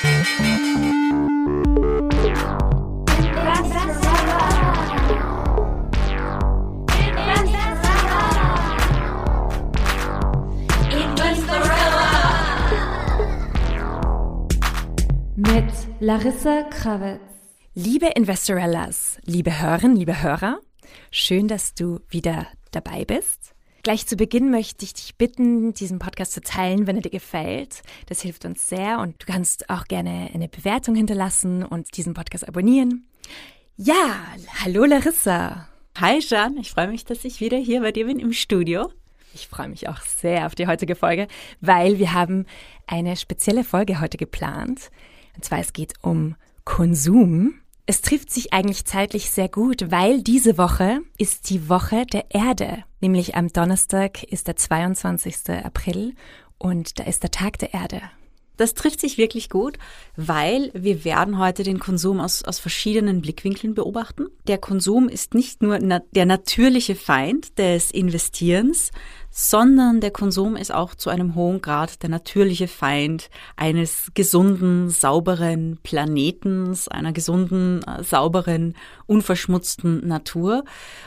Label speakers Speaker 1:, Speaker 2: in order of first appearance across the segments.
Speaker 1: Mit Larissa Krawitz.
Speaker 2: Liebe Investorellas, liebe Hörerinnen, liebe Hörer, schön, dass du wieder dabei bist. Gleich zu Beginn möchte ich dich bitten, diesen Podcast zu teilen, wenn er dir gefällt. Das hilft uns sehr und du kannst auch gerne eine Bewertung hinterlassen und diesen Podcast abonnieren. Ja, hallo Larissa.
Speaker 3: Hi Jan, ich freue mich, dass ich wieder hier bei dir bin im Studio.
Speaker 2: Ich freue mich auch sehr auf die heutige Folge, weil wir haben eine spezielle Folge heute geplant. Und zwar es geht um Konsum. Es trifft sich eigentlich zeitlich sehr gut, weil diese Woche ist die Woche der Erde. Nämlich am Donnerstag ist der 22. April und da ist der Tag der Erde.
Speaker 3: Das trifft sich wirklich gut, weil wir werden heute den Konsum aus, aus verschiedenen Blickwinkeln beobachten. Der Konsum ist nicht nur na der natürliche Feind des Investierens, sondern der Konsum ist auch zu einem hohen Grad der natürliche Feind eines gesunden, sauberen Planetens, einer gesunden, äh, sauberen, unverschmutzten Natur.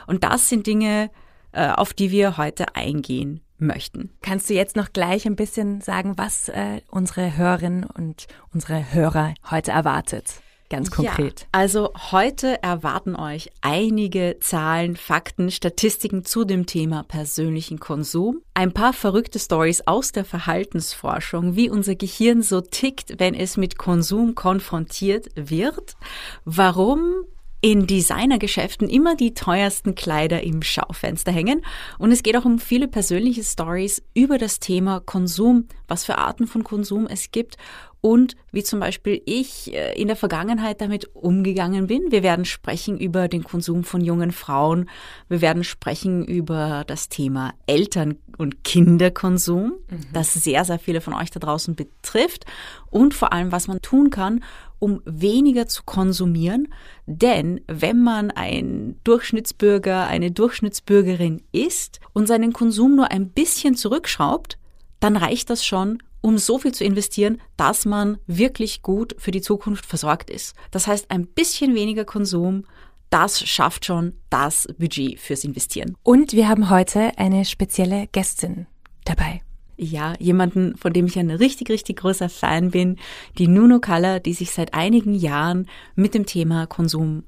Speaker 3: Und das sind Dinge, äh, auf die wir heute eingehen möchten.
Speaker 2: Kannst du jetzt noch gleich ein bisschen sagen, was äh, unsere Hörerinnen und unsere Hörer heute erwartet? Ganz konkret.
Speaker 3: Ja, also heute erwarten euch einige Zahlen, Fakten, Statistiken zu dem Thema persönlichen Konsum. Ein paar verrückte Stories aus der Verhaltensforschung, wie unser Gehirn so tickt, wenn es mit Konsum konfrontiert wird. Warum in Designergeschäften immer die teuersten Kleider im Schaufenster hängen. Und es geht auch um viele persönliche Stories über das Thema Konsum, was für Arten von Konsum es gibt und wie zum Beispiel ich äh, in der Vergangenheit damit umgegangen bin. Wir werden sprechen über den Konsum von jungen Frauen. Wir werden sprechen über das Thema Eltern- und Kinderkonsum, mhm. das sehr, sehr viele von euch da draußen betrifft und vor allem, was man tun kann, um weniger zu konsumieren. Denn wenn man ein Durchschnittsbürger, eine Durchschnittsbürgerin ist und seinen Konsum nur ein bisschen zurückschraubt, dann reicht das schon, um so viel zu investieren, dass man wirklich gut für die Zukunft versorgt ist. Das heißt, ein bisschen weniger Konsum, das schafft schon das Budget fürs Investieren.
Speaker 2: Und wir haben heute eine spezielle Gästin dabei
Speaker 3: ja, jemanden, von dem ich ein richtig, richtig großer Fan bin, die Nuno Kalla, die sich seit einigen Jahren mit dem Thema Konsum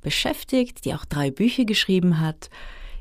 Speaker 3: beschäftigt, die auch drei Bücher geschrieben hat.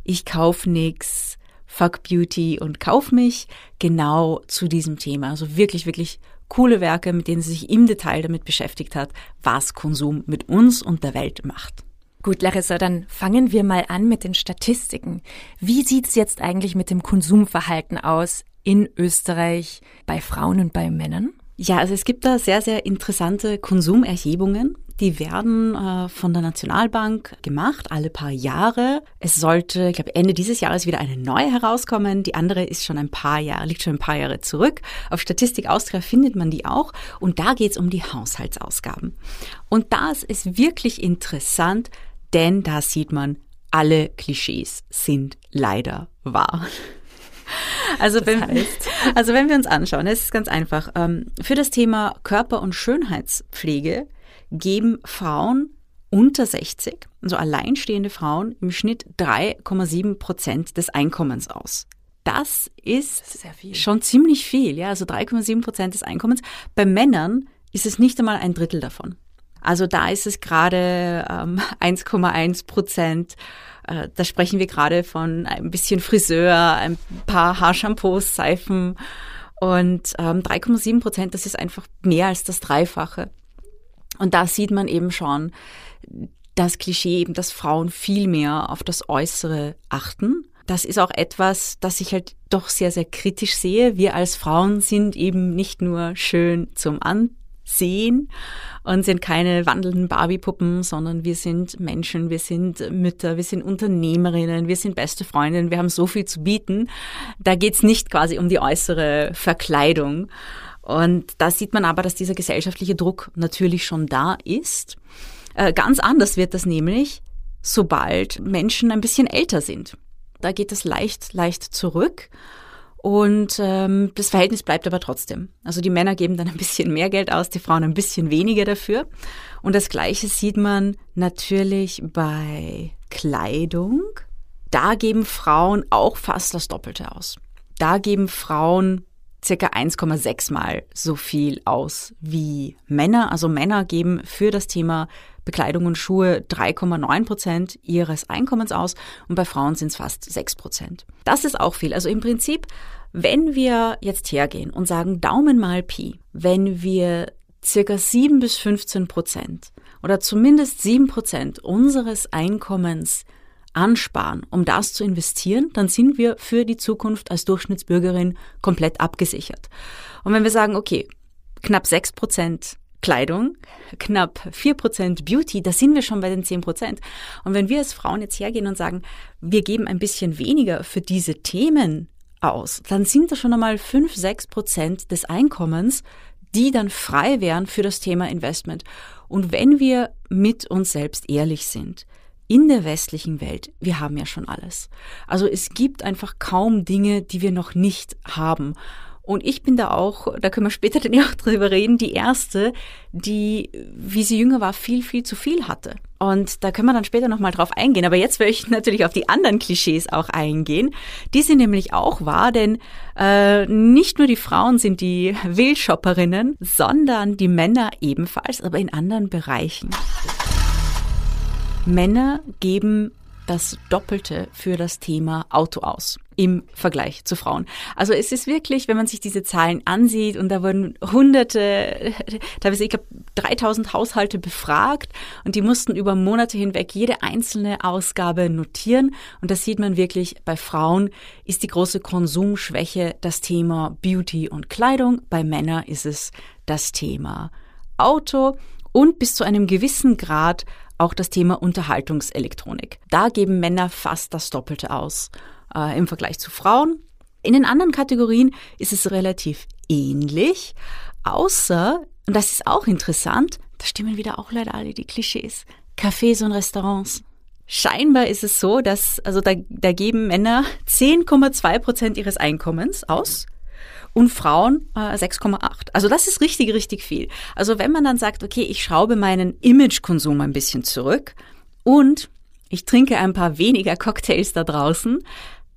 Speaker 3: Ich kauf nix, Fuck Beauty und Kauf mich, genau zu diesem Thema. Also wirklich, wirklich coole Werke, mit denen sie sich im Detail damit beschäftigt hat, was Konsum mit uns und der Welt macht.
Speaker 2: Gut, Larissa, dann fangen wir mal an mit den Statistiken. Wie sieht's jetzt eigentlich mit dem Konsumverhalten aus in Österreich bei Frauen und bei Männern?
Speaker 3: Ja, also es gibt da sehr, sehr interessante Konsumerhebungen. Die werden äh, von der Nationalbank gemacht, alle paar Jahre. Es sollte, ich glaube, Ende dieses Jahres wieder eine neue herauskommen. Die andere ist schon ein paar Jahre, liegt schon ein paar Jahre zurück. Auf Statistik Austria findet man die auch. Und da geht es um die Haushaltsausgaben. Und das ist wirklich interessant, denn da sieht man, alle Klischees sind leider wahr. Also wenn, heißt? also wenn wir uns anschauen, es ist ganz einfach. Ähm, für das Thema Körper- und Schönheitspflege geben Frauen unter 60, also alleinstehende Frauen, im Schnitt 3,7 Prozent des Einkommens aus. Das ist, das ist schon ziemlich viel, ja, also 3,7 Prozent des Einkommens. Bei Männern ist es nicht einmal ein Drittel davon. Also da ist es gerade ähm, 1,1 Prozent äh, da sprechen wir gerade von ein bisschen Friseur, ein paar Haarshampoos, Seifen und ähm, 3,7 Prozent, das ist einfach mehr als das Dreifache. Und da sieht man eben schon das Klischee eben, dass Frauen viel mehr auf das Äußere achten. Das ist auch etwas, das ich halt doch sehr, sehr kritisch sehe. Wir als Frauen sind eben nicht nur schön zum An sehen und sind keine wandelnden Barbie-Puppen, sondern wir sind Menschen, wir sind Mütter, wir sind Unternehmerinnen, wir sind beste Freundinnen, wir haben so viel zu bieten. Da geht's nicht quasi um die äußere Verkleidung. Und da sieht man aber, dass dieser gesellschaftliche Druck natürlich schon da ist. Äh, ganz anders wird das nämlich, sobald Menschen ein bisschen älter sind. Da geht es leicht, leicht zurück. Und ähm, das Verhältnis bleibt aber trotzdem. Also die Männer geben dann ein bisschen mehr Geld aus, die Frauen ein bisschen weniger dafür. Und das Gleiche sieht man natürlich bei Kleidung. Da geben Frauen auch fast das Doppelte aus. Da geben Frauen circa 1,6 mal so viel aus wie Männer. Also Männer geben für das Thema Bekleidung und Schuhe 3,9 Prozent ihres Einkommens aus und bei Frauen sind es fast 6 Prozent. Das ist auch viel. Also im Prinzip, wenn wir jetzt hergehen und sagen Daumen mal Pi, wenn wir circa 7 bis 15 Prozent oder zumindest 7 Prozent unseres Einkommens ansparen, um das zu investieren, dann sind wir für die Zukunft als Durchschnittsbürgerin komplett abgesichert. Und wenn wir sagen, okay, knapp 6 Prozent Kleidung, knapp 4% Beauty, da sind wir schon bei den 10%. Und wenn wir als Frauen jetzt hergehen und sagen, wir geben ein bisschen weniger für diese Themen aus, dann sind das schon einmal 5, 6% des Einkommens, die dann frei wären für das Thema Investment. Und wenn wir mit uns selbst ehrlich sind, in der westlichen Welt, wir haben ja schon alles. Also es gibt einfach kaum Dinge, die wir noch nicht haben. Und ich bin da auch, da können wir später dann auch drüber reden, die erste, die, wie sie jünger war, viel, viel zu viel hatte. Und da können wir dann später nochmal drauf eingehen. Aber jetzt will ich natürlich auf die anderen Klischees auch eingehen. Die sind nämlich auch wahr, denn äh, nicht nur die Frauen sind die Wildshopperinnen, sondern die Männer ebenfalls, aber in anderen Bereichen. Männer geben das Doppelte für das Thema Auto aus im Vergleich zu Frauen. Also es ist wirklich, wenn man sich diese Zahlen ansieht und da wurden hunderte, teilweise ich glaube 3000 Haushalte befragt und die mussten über Monate hinweg jede einzelne Ausgabe notieren. Und das sieht man wirklich bei Frauen ist die große Konsumschwäche das Thema Beauty und Kleidung, bei Männern ist es das Thema Auto. Und bis zu einem gewissen Grad auch das Thema Unterhaltungselektronik. Da geben Männer fast das Doppelte aus äh, im Vergleich zu Frauen. In den anderen Kategorien ist es relativ ähnlich, außer, und das ist auch interessant, da stimmen wieder auch leider alle die Klischees, Cafés und Restaurants. Scheinbar ist es so, dass, also da, da geben Männer 10,2 Prozent ihres Einkommens aus und Frauen äh, 6,8. Also das ist richtig, richtig viel. Also wenn man dann sagt, okay, ich schraube meinen Imagekonsum ein bisschen zurück und ich trinke ein paar weniger Cocktails da draußen,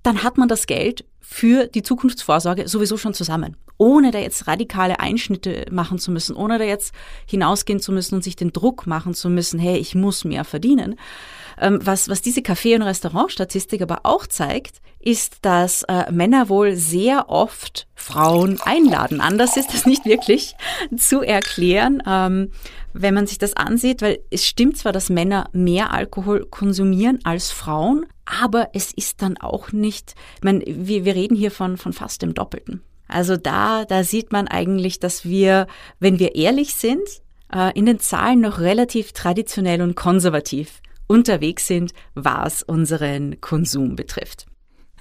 Speaker 3: dann hat man das Geld für die Zukunftsvorsorge sowieso schon zusammen, ohne da jetzt radikale Einschnitte machen zu müssen, ohne da jetzt hinausgehen zu müssen und sich den Druck machen zu müssen, hey, ich muss mehr verdienen. Ähm, was, was diese Café- und Restaurantstatistik aber auch zeigt, ist, dass äh, Männer wohl sehr oft Frauen einladen. Anders ist das nicht wirklich zu erklären, ähm, wenn man sich das ansieht, weil es stimmt zwar, dass Männer mehr Alkohol konsumieren als Frauen, aber es ist dann auch nicht, ich meine, wir, wir reden hier von, von fast dem Doppelten. Also da, da sieht man eigentlich, dass wir, wenn wir ehrlich sind, äh, in den Zahlen noch relativ traditionell und konservativ unterwegs sind, was unseren Konsum betrifft.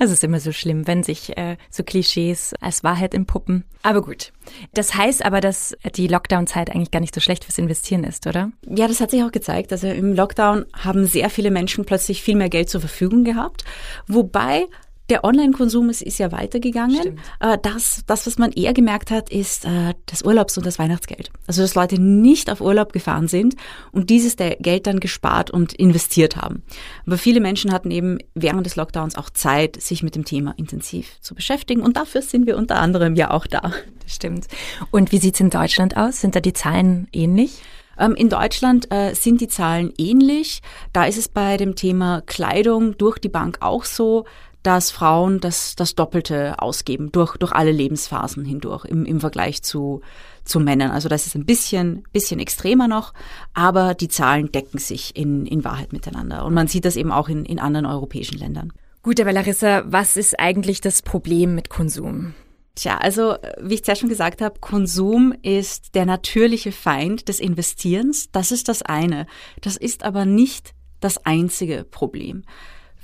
Speaker 2: Es ist immer so schlimm, wenn sich äh, so Klischees als Wahrheit entpuppen. Aber gut. Das heißt aber, dass die Lockdown-Zeit eigentlich gar nicht so schlecht fürs Investieren ist, oder?
Speaker 3: Ja, das hat sich auch gezeigt. Also im Lockdown haben sehr viele Menschen plötzlich viel mehr Geld zur Verfügung gehabt. Wobei der Online-Konsum ist, ist ja weitergegangen. Stimmt. Äh, das, das, was man eher gemerkt hat, ist äh, das Urlaubs- und das Weihnachtsgeld. Also, dass Leute nicht auf Urlaub gefahren sind und dieses Geld dann gespart und investiert haben. Aber viele Menschen hatten eben während des Lockdowns auch Zeit, sich mit dem Thema intensiv zu beschäftigen. Und dafür sind wir unter anderem ja auch da.
Speaker 2: Das stimmt. Und wie sieht's in Deutschland aus? Sind da die Zahlen ähnlich?
Speaker 3: Ähm, in Deutschland äh, sind die Zahlen ähnlich. Da ist es bei dem Thema Kleidung durch die Bank auch so, dass Frauen das, das Doppelte ausgeben durch, durch alle Lebensphasen hindurch im, im Vergleich zu, zu Männern. Also das ist ein bisschen, bisschen extremer noch, aber die Zahlen decken sich in, in Wahrheit miteinander. Und man sieht das eben auch in, in anderen europäischen Ländern.
Speaker 2: Gut, aber Larissa, was ist eigentlich das Problem mit Konsum?
Speaker 3: Tja, also wie ich zuerst schon gesagt habe, Konsum ist der natürliche Feind des Investierens. Das ist das eine. Das ist aber nicht das einzige Problem.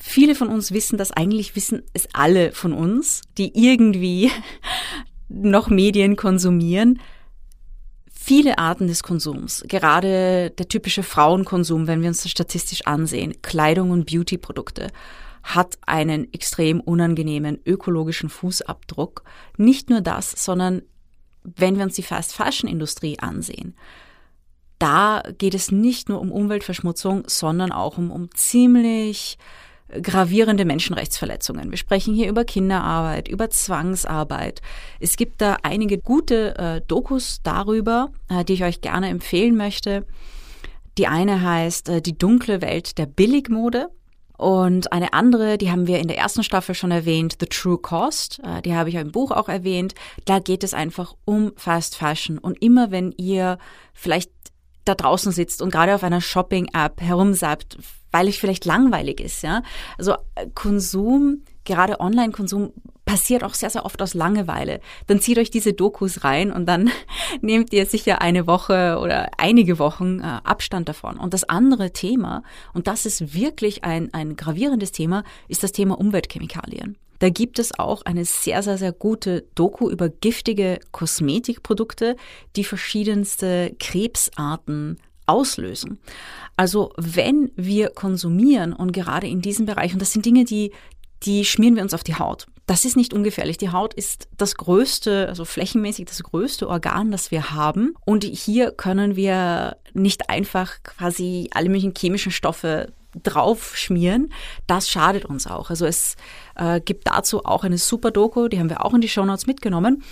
Speaker 3: Viele von uns wissen das, eigentlich wissen es alle von uns, die irgendwie noch Medien konsumieren. Viele Arten des Konsums, gerade der typische Frauenkonsum, wenn wir uns das statistisch ansehen, Kleidung und Beautyprodukte, hat einen extrem unangenehmen ökologischen Fußabdruck. Nicht nur das, sondern wenn wir uns die Fast Fashion Industrie ansehen, da geht es nicht nur um Umweltverschmutzung, sondern auch um, um ziemlich gravierende Menschenrechtsverletzungen. Wir sprechen hier über Kinderarbeit, über Zwangsarbeit. Es gibt da einige gute äh, Dokus darüber, äh, die ich euch gerne empfehlen möchte. Die eine heißt äh, Die dunkle Welt der Billigmode. Und eine andere, die haben wir in der ersten Staffel schon erwähnt, The True Cost, äh, die habe ich im Buch auch erwähnt. Da geht es einfach um Fast Fashion. Und immer wenn ihr vielleicht da draußen sitzt und gerade auf einer Shopping-App herumsappt, weil es vielleicht langweilig ist, ja. Also äh, Konsum, gerade Online-Konsum, passiert auch sehr, sehr oft aus Langeweile. Dann zieht euch diese Dokus rein und dann nehmt ihr sicher eine Woche oder einige Wochen äh, Abstand davon. Und das andere Thema, und das ist wirklich ein, ein gravierendes Thema, ist das Thema Umweltchemikalien. Da gibt es auch eine sehr, sehr, sehr gute Doku über giftige Kosmetikprodukte, die verschiedenste Krebsarten auslösen. Also wenn wir konsumieren und gerade in diesem Bereich, und das sind Dinge, die, die schmieren wir uns auf die Haut. Das ist nicht ungefährlich. Die Haut ist das größte, also flächenmäßig das größte Organ, das wir haben. Und hier können wir nicht einfach quasi alle möglichen chemischen Stoffe drauf schmieren. Das schadet uns auch. Also es äh, gibt dazu auch eine super Doku, die haben wir auch in die Shownotes mitgenommen.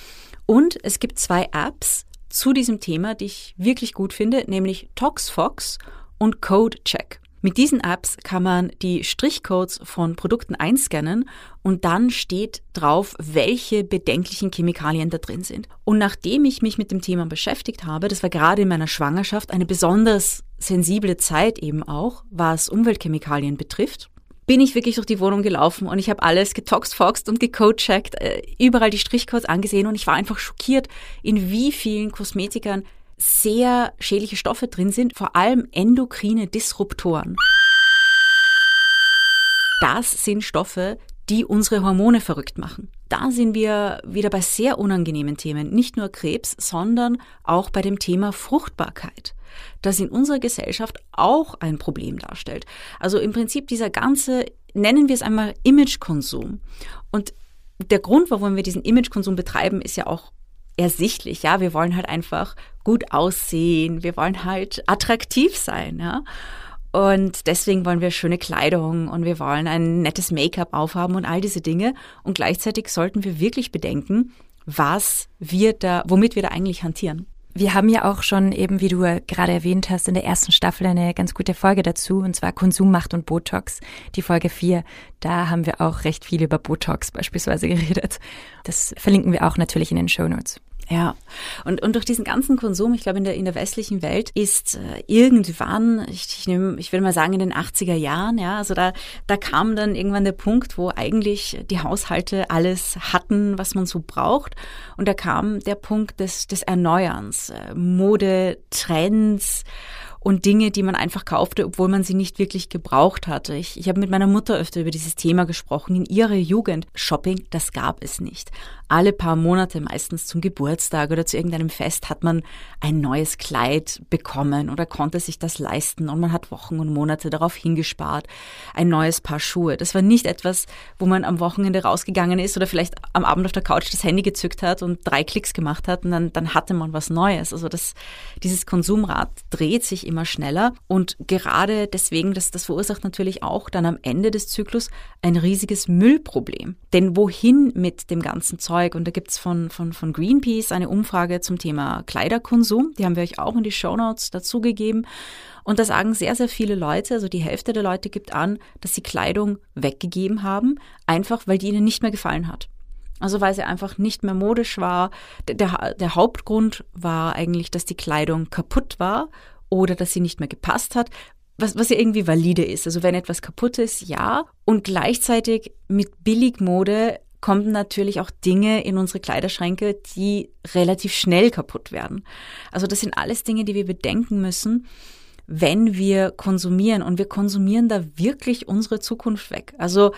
Speaker 3: Und es gibt zwei Apps zu diesem Thema, die ich wirklich gut finde, nämlich ToxFox und CodeCheck. Mit diesen Apps kann man die Strichcodes von Produkten einscannen und dann steht drauf, welche bedenklichen Chemikalien da drin sind. Und nachdem ich mich mit dem Thema beschäftigt habe, das war gerade in meiner Schwangerschaft eine besonders sensible Zeit eben auch, was Umweltchemikalien betrifft, bin ich wirklich durch die Wohnung gelaufen und ich habe alles getoxfoxt und gecodecheckt, äh, überall die Strichcodes angesehen und ich war einfach schockiert, in wie vielen Kosmetikern sehr schädliche Stoffe drin sind, vor allem endokrine Disruptoren. Das sind Stoffe, die unsere Hormone verrückt machen. Da sind wir wieder bei sehr unangenehmen Themen, nicht nur Krebs, sondern auch bei dem Thema Fruchtbarkeit, das in unserer Gesellschaft auch ein Problem darstellt. Also im Prinzip dieser ganze, nennen wir es einmal Imagekonsum. Und der Grund, warum wir diesen Imagekonsum betreiben, ist ja auch ersichtlich, ja. Wir wollen halt einfach gut aussehen, wir wollen halt attraktiv sein, ja. Und deswegen wollen wir schöne Kleidung und wir wollen ein nettes Make-up aufhaben und all diese Dinge. Und gleichzeitig sollten wir wirklich bedenken, was wir da, womit wir da eigentlich hantieren.
Speaker 2: Wir haben ja auch schon eben, wie du gerade erwähnt hast, in der ersten Staffel eine ganz gute Folge dazu, und zwar Konsummacht und Botox, die Folge 4. Da haben wir auch recht viel über Botox beispielsweise geredet. Das verlinken wir auch natürlich in den Show Notes.
Speaker 3: Ja, und, und durch diesen ganzen Konsum, ich glaube, in der, in der westlichen Welt ist äh, irgendwann, ich, ich, nehm, ich will mal sagen, in den 80er Jahren, ja, also da, da kam dann irgendwann der Punkt, wo eigentlich die Haushalte alles hatten, was man so braucht. Und da kam der Punkt des, des Erneuerns, äh, Mode, Trends, und Dinge, die man einfach kaufte, obwohl man sie nicht wirklich gebraucht hatte. Ich, ich habe mit meiner Mutter öfter über dieses Thema gesprochen. In ihrer Jugend Shopping, das gab es nicht. Alle paar Monate, meistens zum Geburtstag oder zu irgendeinem Fest, hat man ein neues Kleid bekommen oder konnte sich das leisten und man hat Wochen und Monate darauf hingespart. Ein neues Paar Schuhe. Das war nicht etwas, wo man am Wochenende rausgegangen ist oder vielleicht am Abend auf der Couch das Handy gezückt hat und drei Klicks gemacht hat und dann, dann hatte man was Neues. Also das, dieses Konsumrad dreht sich immer schneller. Und gerade deswegen, das, das verursacht natürlich auch dann am Ende des Zyklus ein riesiges Müllproblem. Denn wohin mit dem ganzen Zeug? Und da gibt's von, von, von Greenpeace eine Umfrage zum Thema Kleiderkonsum. Die haben wir euch auch in die Shownotes dazugegeben. Und da sagen sehr, sehr viele Leute, also die Hälfte der Leute gibt an, dass sie Kleidung weggegeben haben, einfach weil die ihnen nicht mehr gefallen hat. Also weil sie einfach nicht mehr modisch war. Der, der, Hauptgrund war eigentlich, dass die Kleidung kaputt war oder dass sie nicht mehr gepasst hat, was, was ja irgendwie valide ist. Also wenn etwas kaputt ist, ja. Und gleichzeitig mit Billigmode kommen natürlich auch Dinge in unsere Kleiderschränke, die relativ schnell kaputt werden. Also das sind alles Dinge, die wir bedenken müssen, wenn wir konsumieren. Und wir konsumieren da wirklich unsere Zukunft weg. Also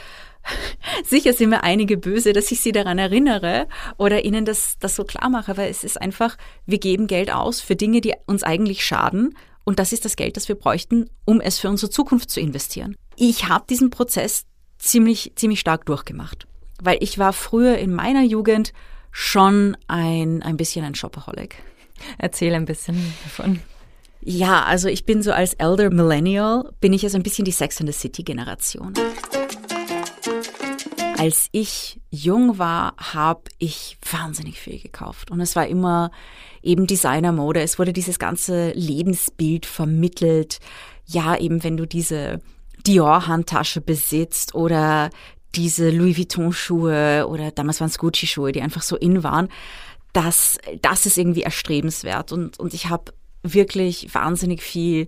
Speaker 3: sicher sind mir einige böse, dass ich sie daran erinnere oder ihnen das, das so klar mache, weil es ist einfach, wir geben Geld aus für Dinge, die uns eigentlich schaden und das ist das Geld, das wir bräuchten, um es für unsere Zukunft zu investieren. Ich habe diesen Prozess ziemlich, ziemlich stark durchgemacht. Weil ich war früher in meiner Jugend schon ein, ein bisschen ein Shopaholic.
Speaker 2: Erzähl ein bisschen davon.
Speaker 3: Ja, also ich bin so als Elder Millennial, bin ich also ein bisschen die Sex and the City Generation. Als ich jung war, habe ich wahnsinnig viel gekauft. Und es war immer eben Designermode. Es wurde dieses ganze Lebensbild vermittelt. Ja, eben wenn du diese Dior-Handtasche besitzt oder diese Louis Vuitton-Schuhe oder damals waren es Gucci-Schuhe, die einfach so in waren, das, das ist irgendwie erstrebenswert. Und, und ich habe wirklich wahnsinnig viel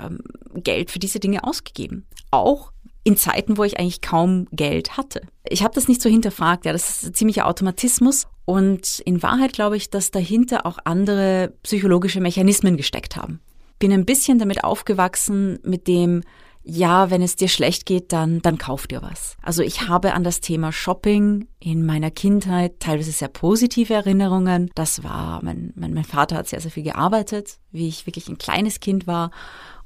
Speaker 3: ähm, Geld für diese Dinge ausgegeben. Auch in Zeiten, wo ich eigentlich kaum Geld hatte. Ich habe das nicht so hinterfragt, ja, das ist ein ziemlicher Automatismus. Und in Wahrheit glaube ich, dass dahinter auch andere psychologische Mechanismen gesteckt haben. Bin ein bisschen damit aufgewachsen, mit dem, ja, wenn es dir schlecht geht, dann, dann kauf dir was. Also ich habe an das Thema Shopping in meiner Kindheit teilweise sehr positive Erinnerungen. Das war, mein, mein, mein Vater hat sehr, sehr viel gearbeitet, wie ich wirklich ein kleines Kind war.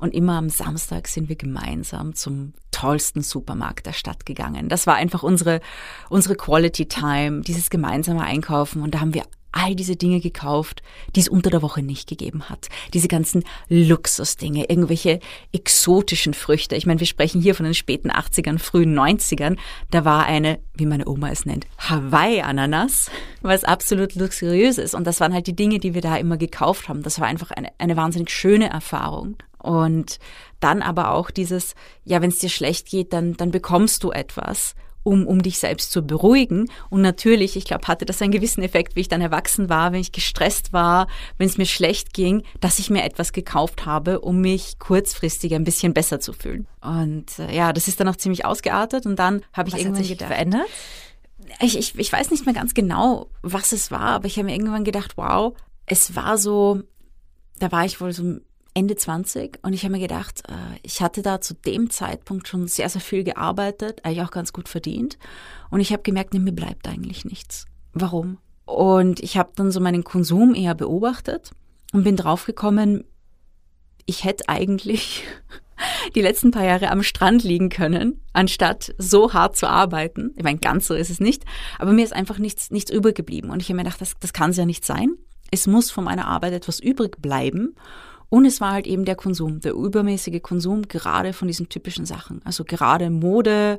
Speaker 3: Und immer am Samstag sind wir gemeinsam zum tollsten Supermarkt der Stadt gegangen. Das war einfach unsere, unsere Quality Time, dieses gemeinsame Einkaufen. Und da haben wir all diese Dinge gekauft, die es unter der Woche nicht gegeben hat. Diese ganzen Luxusdinge, irgendwelche exotischen Früchte. Ich meine, wir sprechen hier von den späten 80ern, frühen 90ern. Da war eine, wie meine Oma es nennt, Hawaii-Ananas, was absolut luxuriös ist. Und das waren halt die Dinge, die wir da immer gekauft haben. Das war einfach eine, eine wahnsinnig schöne Erfahrung. Und dann aber auch dieses, ja, wenn es dir schlecht geht, dann, dann bekommst du etwas um, um dich selbst zu beruhigen. Und natürlich, ich glaube, hatte das einen gewissen Effekt, wie ich dann erwachsen war, wenn ich gestresst war, wenn es mir schlecht ging, dass ich mir etwas gekauft habe, um mich kurzfristig ein bisschen besser zu fühlen. Und äh, ja, das ist dann auch ziemlich ausgeartet. Und dann habe ich
Speaker 2: was
Speaker 3: irgendwann
Speaker 2: hat sich
Speaker 3: gedacht,
Speaker 2: verändert?
Speaker 3: ich, ich, ich weiß nicht mehr ganz genau, was es war, aber ich habe mir irgendwann gedacht, wow, es war so, da war ich wohl so Ende 20 und ich habe mir gedacht, äh, ich hatte da zu dem Zeitpunkt schon sehr, sehr viel gearbeitet, eigentlich auch ganz gut verdient und ich habe gemerkt, nee, mir bleibt eigentlich nichts. Warum? Und ich habe dann so meinen Konsum eher beobachtet und bin draufgekommen, ich hätte eigentlich die letzten paar Jahre am Strand liegen können, anstatt so hart zu arbeiten. Ich meine, ganz so ist es nicht, aber mir ist einfach nichts, nichts übrig geblieben. Und ich habe mir gedacht, das, das kann es ja nicht sein. Es muss von meiner Arbeit etwas übrig bleiben. Und es war halt eben der Konsum, der übermäßige Konsum, gerade von diesen typischen Sachen. Also gerade Mode,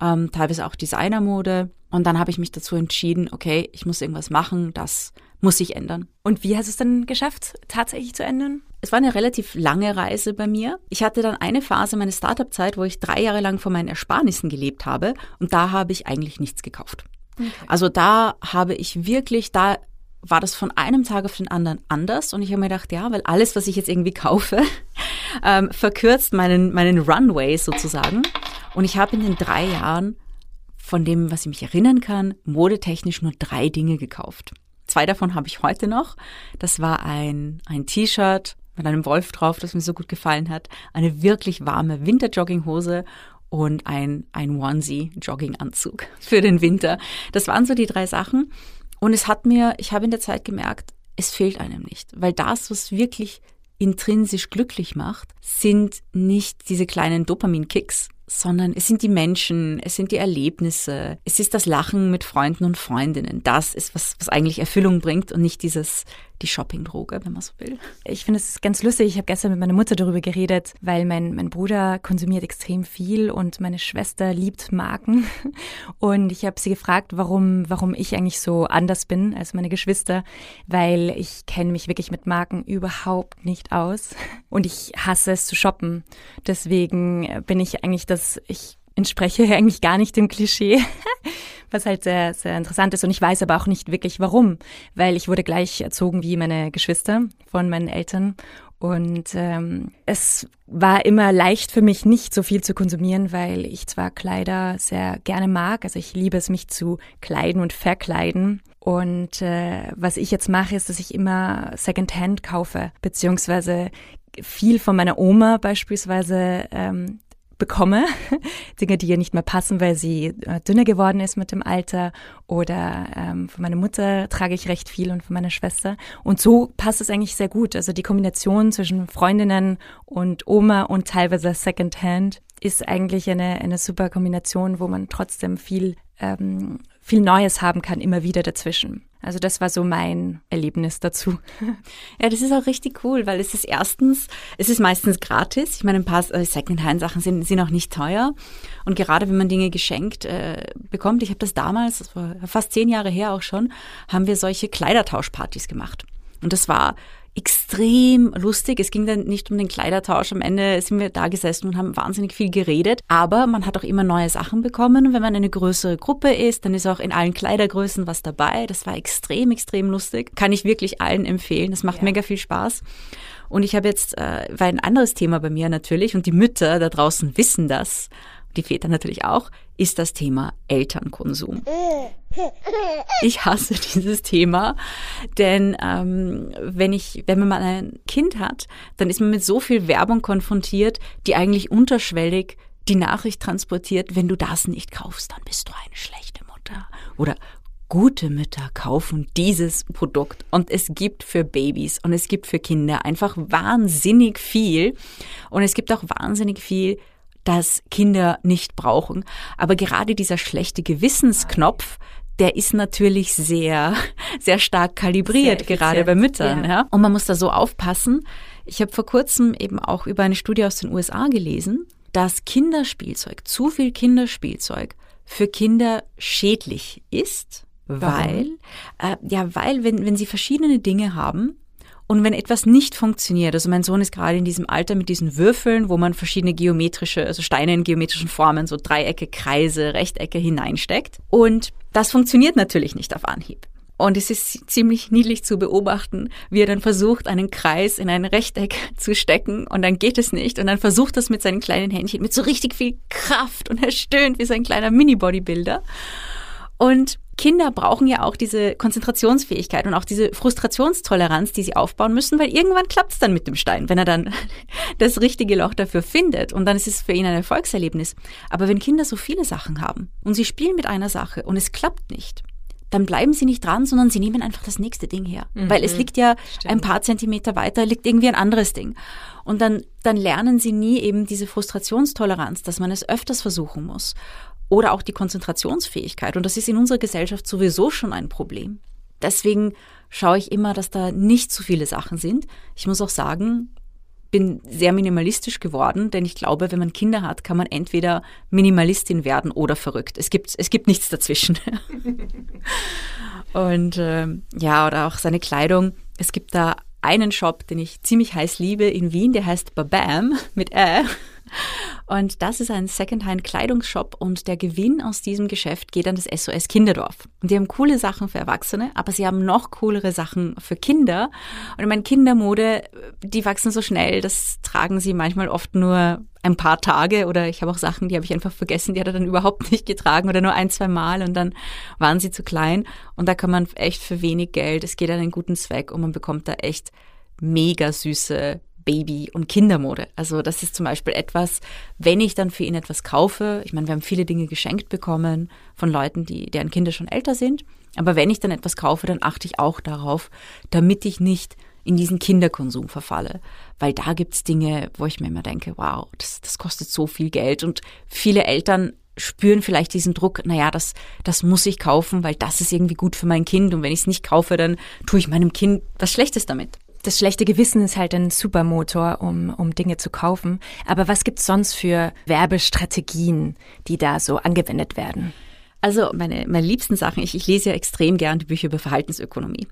Speaker 3: ähm, teilweise auch Designermode. Und dann habe ich mich dazu entschieden, okay, ich muss irgendwas machen, das muss sich ändern.
Speaker 2: Und wie hast du es dann geschafft, tatsächlich zu ändern?
Speaker 3: Es war eine relativ lange Reise bei mir. Ich hatte dann eine Phase meiner Startup-Zeit, wo ich drei Jahre lang von meinen Ersparnissen gelebt habe und da habe ich eigentlich nichts gekauft. Okay. Also da habe ich wirklich, da war das von einem Tag auf den anderen anders und ich habe mir gedacht, ja, weil alles, was ich jetzt irgendwie kaufe, ähm, verkürzt meinen, meinen Runway sozusagen. Und ich habe in den drei Jahren von dem, was ich mich erinnern kann, modetechnisch nur drei Dinge gekauft. Zwei davon habe ich heute noch. Das war ein, ein T-Shirt mit einem Wolf drauf, das mir so gut gefallen hat, eine wirklich warme Winterjogginghose und ein, ein Onesie-Jogginganzug für den Winter. Das waren so die drei Sachen. Und es hat mir, ich habe in der Zeit gemerkt, es fehlt einem nicht, weil das, was wirklich intrinsisch glücklich macht, sind nicht diese kleinen Dopamin-Kicks, sondern es sind die Menschen, es sind die Erlebnisse, es ist das Lachen mit Freunden und Freundinnen. Das ist, was, was eigentlich Erfüllung bringt und nicht dieses die Shoppingdroge, wenn man so will.
Speaker 2: Ich finde es ganz lustig. Ich habe gestern mit meiner Mutter darüber geredet, weil mein, mein Bruder konsumiert extrem viel und meine Schwester liebt Marken. Und ich habe sie gefragt, warum, warum ich eigentlich so anders bin als meine Geschwister, weil ich kenne mich wirklich mit Marken überhaupt nicht aus und ich hasse es zu shoppen. Deswegen bin ich eigentlich das, ich entspreche eigentlich gar nicht dem Klischee. was halt sehr, sehr interessant ist. Und ich weiß aber auch nicht wirklich warum, weil ich wurde gleich erzogen wie meine Geschwister von meinen Eltern. Und ähm, es war immer leicht für mich, nicht so viel zu konsumieren, weil ich zwar Kleider sehr gerne mag, also ich liebe es, mich zu kleiden und verkleiden. Und äh, was ich jetzt mache, ist, dass ich immer Secondhand kaufe, beziehungsweise viel von meiner Oma beispielsweise ähm, bekomme. Dinge, die ihr nicht mehr passen, weil sie äh, dünner geworden ist mit dem Alter. Oder ähm, von meiner Mutter trage ich recht viel und von meiner Schwester. Und so passt es eigentlich sehr gut. Also die Kombination zwischen Freundinnen und Oma und teilweise Secondhand ist eigentlich eine, eine super Kombination, wo man trotzdem viel, ähm, viel Neues haben kann, immer wieder dazwischen. Also das war so mein Erlebnis dazu.
Speaker 3: Ja, das ist auch richtig cool, weil es ist erstens, es ist meistens gratis. Ich meine, ein paar äh, Secondhand-Sachen sind, sind auch nicht teuer. Und gerade wenn man Dinge geschenkt äh, bekommt, ich habe das damals, das war fast zehn Jahre her auch schon, haben wir solche Kleidertauschpartys gemacht. Und das war extrem lustig. Es ging dann nicht um den Kleidertausch. Am Ende sind wir da gesessen und haben wahnsinnig viel geredet. Aber man hat auch immer neue Sachen bekommen. Und wenn man eine größere Gruppe ist, dann ist auch in allen Kleidergrößen was dabei. Das war extrem, extrem lustig. Kann ich wirklich allen empfehlen. Das macht ja. mega viel Spaß. Und ich habe jetzt, äh, war ein anderes Thema bei mir natürlich und die Mütter da draußen wissen das die Väter natürlich auch, ist das Thema Elternkonsum. Ich hasse dieses Thema, denn ähm, wenn ich, wenn man mal ein Kind hat, dann ist man mit so viel Werbung konfrontiert, die eigentlich unterschwellig die Nachricht transportiert, wenn du das nicht kaufst, dann bist du eine schlechte Mutter. Oder gute Mütter kaufen dieses Produkt. Und es gibt für Babys und es gibt für Kinder einfach wahnsinnig viel. Und es gibt auch wahnsinnig viel das Kinder nicht brauchen. Aber gerade dieser schlechte Gewissensknopf, der ist natürlich sehr, sehr stark kalibriert, sehr gerade bei Müttern. Ja. ja. Und man muss da so aufpassen. Ich habe vor kurzem eben auch über eine Studie aus den USA gelesen, dass Kinderspielzeug, zu viel Kinderspielzeug für Kinder schädlich ist, Warum? weil, äh, ja, weil wenn, wenn sie verschiedene Dinge haben, und wenn etwas nicht funktioniert, also mein Sohn ist gerade in diesem Alter mit diesen Würfeln, wo man verschiedene geometrische, also Steine in geometrischen Formen, so Dreiecke, Kreise, Rechtecke hineinsteckt. Und das funktioniert natürlich nicht auf Anhieb. Und es ist ziemlich niedlich zu beobachten, wie er dann versucht, einen Kreis in ein Rechteck zu stecken und dann geht es nicht. Und dann versucht das mit seinen kleinen Händchen mit so richtig viel Kraft und er stöhnt wie so ein kleiner Mini-Bodybuilder. Und Kinder brauchen ja auch diese Konzentrationsfähigkeit und auch diese Frustrationstoleranz, die sie aufbauen müssen, weil irgendwann klappt es dann mit dem Stein, wenn er dann das richtige Loch dafür findet. Und dann ist es für ihn ein Erfolgserlebnis. Aber wenn Kinder so viele Sachen haben und sie spielen mit einer Sache und es klappt nicht, dann bleiben sie nicht dran, sondern sie nehmen einfach das nächste Ding her. Mhm. Weil es liegt ja Stimmt. ein paar Zentimeter weiter, liegt irgendwie ein anderes Ding. Und dann, dann lernen sie nie eben diese Frustrationstoleranz, dass man es öfters versuchen muss oder auch die Konzentrationsfähigkeit. Und das ist in unserer Gesellschaft sowieso schon ein Problem. Deswegen schaue ich immer, dass da nicht zu viele Sachen sind. Ich muss auch sagen, bin sehr minimalistisch geworden, denn ich glaube, wenn man Kinder hat, kann man entweder Minimalistin werden oder verrückt. Es gibt, es gibt nichts dazwischen. Und äh, ja, oder auch seine Kleidung. Es gibt da einen Shop, den ich ziemlich heiß liebe in Wien, der heißt Babam mit Ä. Und das ist ein Secondhand-Kleidungsshop und der Gewinn aus diesem Geschäft geht an das SOS Kinderdorf. Und die haben coole Sachen für Erwachsene, aber sie haben noch coolere Sachen für Kinder. Und ich meine, Kindermode, die wachsen so schnell, das tragen sie manchmal oft nur ein paar Tage oder ich habe auch Sachen, die habe ich einfach vergessen, die hat er dann überhaupt nicht getragen oder nur ein, zwei Mal und dann waren sie zu klein. Und da kann man echt für wenig Geld, es geht an einen guten Zweck und man bekommt da echt mega süße Baby- und Kindermode. Also das ist zum Beispiel etwas, wenn ich dann für ihn etwas kaufe, ich meine, wir haben viele Dinge geschenkt bekommen von Leuten, die, deren Kinder schon älter sind, aber wenn ich dann etwas kaufe, dann achte ich auch darauf, damit ich nicht in diesen Kinderkonsum verfalle. Weil da gibt's Dinge, wo ich mir immer denke, wow, das, das kostet so viel Geld. Und viele Eltern spüren vielleicht diesen Druck, naja, das, das muss ich kaufen, weil das ist irgendwie gut für mein Kind. Und wenn ich es nicht kaufe, dann tue ich meinem Kind was Schlechtes damit
Speaker 2: das schlechte Gewissen ist halt ein Supermotor, um, um Dinge zu kaufen. Aber was gibt's sonst für Werbestrategien, die da so angewendet werden?
Speaker 3: Also meine, meine liebsten Sachen, ich, ich lese ja extrem gern die Bücher über Verhaltensökonomie.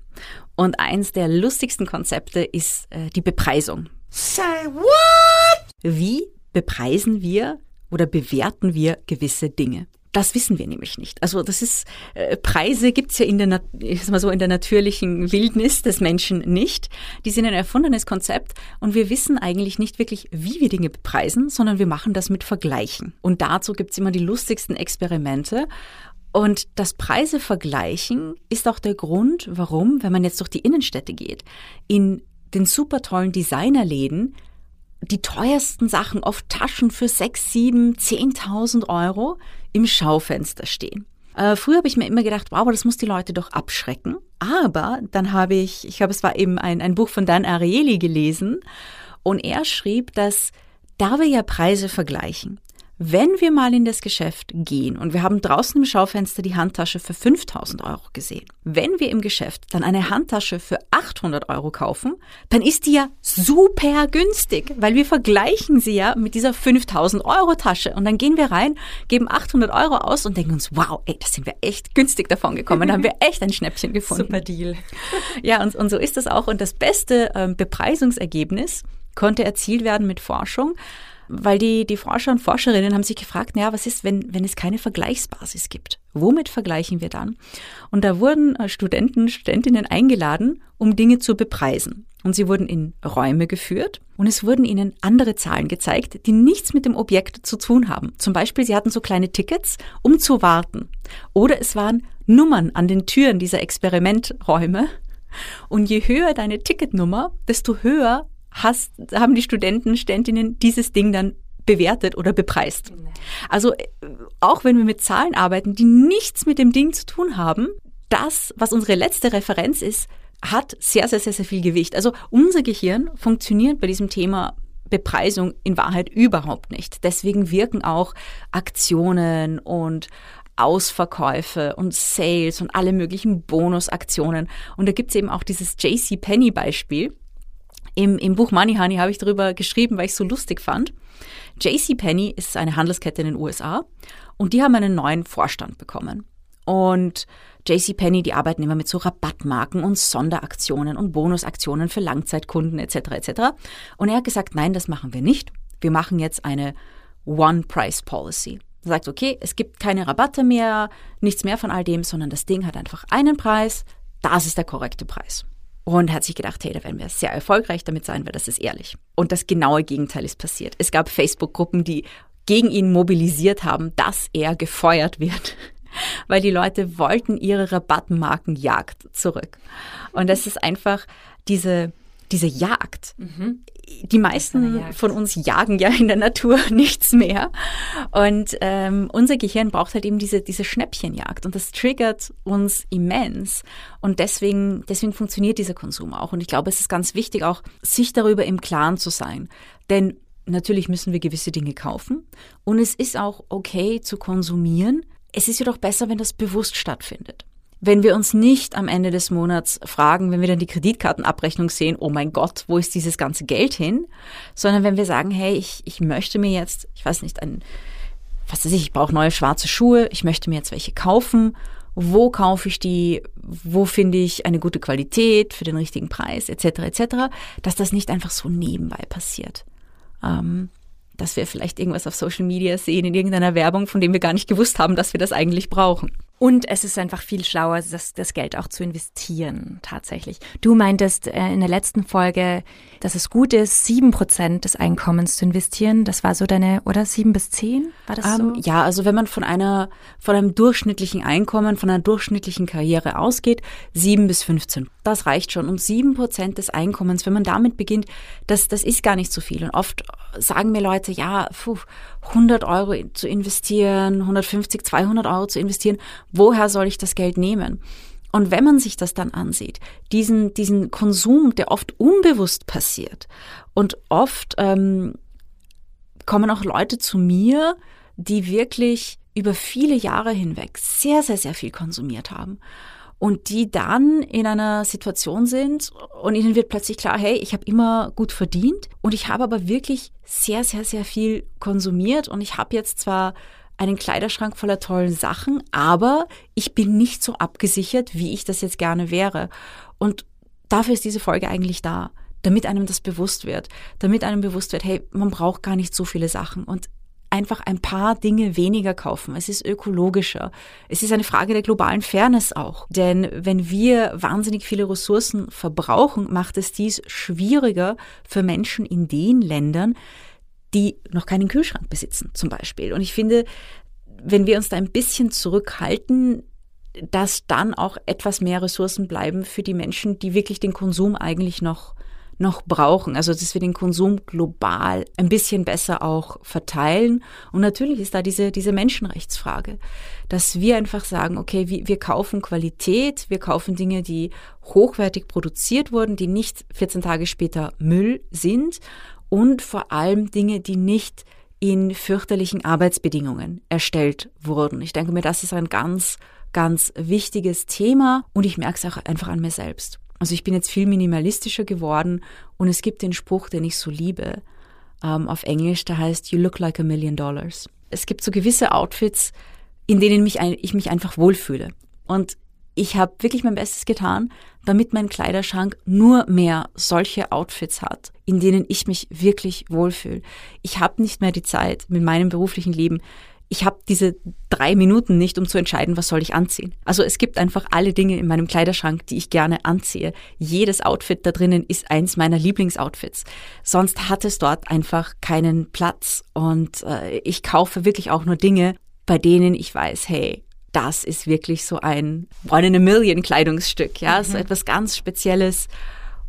Speaker 3: Und eins der lustigsten Konzepte ist äh, die Bepreisung. Say what? Wie bepreisen wir oder bewerten wir gewisse Dinge? Das wissen wir nämlich nicht. Also das ist äh, Preise gibt's ja in der ich sag mal so in der natürlichen Wildnis des Menschen nicht. Die sind ein erfundenes Konzept und wir wissen eigentlich nicht wirklich, wie wir Dinge bepreisen, sondern wir machen das mit Vergleichen. Und dazu gibt's immer die lustigsten Experimente. Und das Preise vergleichen ist auch der Grund, warum, wenn man jetzt durch die Innenstädte geht, in den super tollen Designerläden die teuersten Sachen, oft Taschen für 6, 7, 10.000 Euro im Schaufenster stehen. Äh, früher habe ich mir immer gedacht, wow, das muss die Leute doch abschrecken. Aber dann habe ich, ich glaube, es war eben ein, ein Buch von Dan Ariely gelesen und er schrieb, dass da wir ja Preise vergleichen, wenn wir mal in das Geschäft gehen und wir haben draußen im Schaufenster die Handtasche für 5000 Euro gesehen, wenn wir im Geschäft dann eine Handtasche für 800 Euro kaufen, dann ist die ja super günstig, weil wir vergleichen sie ja mit dieser 5000 Euro Tasche. Und dann gehen wir rein, geben 800 Euro aus und denken uns, wow, ey, da sind wir echt günstig davon gekommen, da haben wir echt ein Schnäppchen gefunden.
Speaker 2: Super Deal.
Speaker 3: Ja, und, und so ist das auch. Und das beste ähm, Bepreisungsergebnis konnte erzielt werden mit Forschung weil die, die Forscher und Forscherinnen haben sich gefragt, naja, was ist, wenn, wenn es keine Vergleichsbasis gibt? Womit vergleichen wir dann? Und da wurden äh, Studenten, Studentinnen eingeladen, um Dinge zu bepreisen. Und sie wurden in Räume geführt und es wurden ihnen andere Zahlen gezeigt, die nichts mit dem Objekt zu tun haben. Zum Beispiel, sie hatten so kleine Tickets, um zu warten. Oder es waren Nummern an den Türen dieser Experimenträume. Und je höher deine Ticketnummer, desto höher hast, haben die Studenten, Studentinnen dieses Ding dann bewertet oder bepreist. Also äh, auch wenn wir mit Zahlen arbeiten, die nichts mit dem Ding zu tun haben, das, was unsere letzte Referenz ist, hat sehr, sehr, sehr, sehr viel Gewicht. Also unser Gehirn funktioniert bei diesem Thema Bepreisung in Wahrheit überhaupt nicht. Deswegen wirken auch Aktionen und Ausverkäufe und Sales und alle möglichen Bonusaktionen. Und da gibt's eben auch dieses JC Penny Beispiel. Im, Im Buch Money Honey habe ich darüber geschrieben, weil ich es so lustig fand. JCPenney ist eine Handelskette in den USA und die haben einen neuen Vorstand bekommen. Und JCPenney, die arbeiten immer mit so Rabattmarken und Sonderaktionen und Bonusaktionen für Langzeitkunden etc. etc. Und er hat gesagt, nein, das machen wir nicht. Wir machen jetzt eine One-Price-Policy. Er sagt, okay, es gibt keine Rabatte mehr, nichts mehr von all dem, sondern das Ding hat einfach einen Preis, das ist der korrekte Preis und hat sich gedacht, hey, da werden wir sehr erfolgreich damit sein, weil das ist ehrlich. Und das genaue Gegenteil ist passiert. Es gab Facebook-Gruppen, die gegen ihn mobilisiert haben, dass er gefeuert wird, weil die Leute wollten ihre Rabattmarkenjagd zurück. Und das ist einfach diese, diese Jagd. Mhm die meisten von uns jagen ja in der Natur nichts mehr. Und ähm, unser Gehirn braucht halt eben diese, diese Schnäppchenjagd und das triggert uns immens. Und deswegen, deswegen funktioniert dieser Konsum auch. Und ich glaube, es ist ganz wichtig, auch sich darüber im Klaren zu sein. Denn natürlich müssen wir gewisse Dinge kaufen. Und es ist auch okay zu konsumieren. Es ist jedoch besser, wenn das bewusst stattfindet wenn wir uns nicht am Ende des Monats fragen, wenn wir dann die Kreditkartenabrechnung sehen, oh mein Gott, wo ist dieses ganze Geld hin? Sondern wenn wir sagen, hey, ich, ich möchte mir jetzt, ich weiß nicht, ein, was weiß ich, ich brauche neue schwarze Schuhe, ich möchte mir jetzt welche kaufen. Wo kaufe ich die? Wo finde ich eine gute Qualität für den richtigen Preis, etc., etc., dass das nicht einfach so nebenbei passiert. Ähm, dass wir vielleicht irgendwas auf Social Media sehen, in irgendeiner Werbung, von dem wir gar nicht gewusst haben, dass wir das eigentlich brauchen.
Speaker 2: Und es ist einfach viel schlauer, das, das Geld auch zu investieren, tatsächlich. Du meintest äh, in der letzten Folge, dass es gut ist, sieben Prozent des Einkommens zu investieren. Das war so deine, oder sieben bis zehn? War das um,
Speaker 3: so? Ähm, ja, also wenn man von einer, von einem durchschnittlichen Einkommen, von einer durchschnittlichen Karriere ausgeht, sieben bis 15. Das reicht schon. Und sieben Prozent des Einkommens, wenn man damit beginnt, das, das ist gar nicht so viel. Und oft sagen mir Leute, ja, puh, 100 Euro zu investieren, 150, 200 Euro zu investieren, woher soll ich das Geld nehmen? Und wenn man sich das dann ansieht, diesen, diesen Konsum, der oft unbewusst passiert und oft ähm, kommen auch Leute zu mir, die wirklich über viele Jahre hinweg sehr, sehr, sehr viel konsumiert haben und die dann in einer Situation sind und ihnen wird plötzlich klar, hey, ich habe immer gut verdient und ich habe aber wirklich sehr, sehr, sehr viel konsumiert und ich habe jetzt zwar einen Kleiderschrank voller tollen Sachen, aber ich bin nicht so abgesichert, wie ich das jetzt gerne wäre. Und dafür ist diese Folge eigentlich da, damit einem das bewusst wird, damit einem bewusst wird, hey, man braucht gar nicht so viele Sachen und einfach ein paar Dinge weniger kaufen. Es ist ökologischer. Es ist eine Frage der globalen Fairness auch. Denn wenn wir wahnsinnig viele Ressourcen verbrauchen, macht es dies schwieriger für Menschen in den Ländern, die noch keinen Kühlschrank besitzen, zum Beispiel. Und ich finde, wenn wir uns da ein bisschen zurückhalten, dass dann auch etwas mehr Ressourcen bleiben für die Menschen, die wirklich den Konsum eigentlich noch noch brauchen. Also, dass wir den Konsum global ein bisschen besser auch verteilen. Und natürlich ist da diese, diese Menschenrechtsfrage, dass wir einfach sagen, okay, wir, kaufen Qualität, wir kaufen Dinge, die hochwertig produziert wurden, die nicht 14 Tage später Müll sind und vor allem Dinge, die nicht in fürchterlichen Arbeitsbedingungen erstellt wurden. Ich denke mir, das ist ein ganz, ganz wichtiges Thema und ich merke es auch einfach an mir selbst. Also ich bin jetzt viel minimalistischer geworden und es gibt den Spruch, den ich so liebe, ähm, auf Englisch, der heißt You look like a million dollars. Es gibt so gewisse Outfits, in denen mich ich mich einfach wohlfühle. Und ich habe wirklich mein Bestes getan, damit mein Kleiderschrank nur mehr solche Outfits hat, in denen ich mich wirklich wohlfühle. Ich habe nicht mehr die Zeit mit meinem beruflichen Leben. Ich habe diese drei Minuten nicht, um zu entscheiden, was soll ich anziehen. Also es gibt einfach alle Dinge in meinem Kleiderschrank, die ich gerne anziehe. Jedes Outfit da drinnen ist eins meiner Lieblingsoutfits. Sonst hat es dort einfach keinen Platz. Und äh, ich kaufe wirklich auch nur Dinge, bei denen ich weiß, hey, das ist wirklich so ein One in a Million Kleidungsstück, ja, mhm. so etwas ganz Spezielles.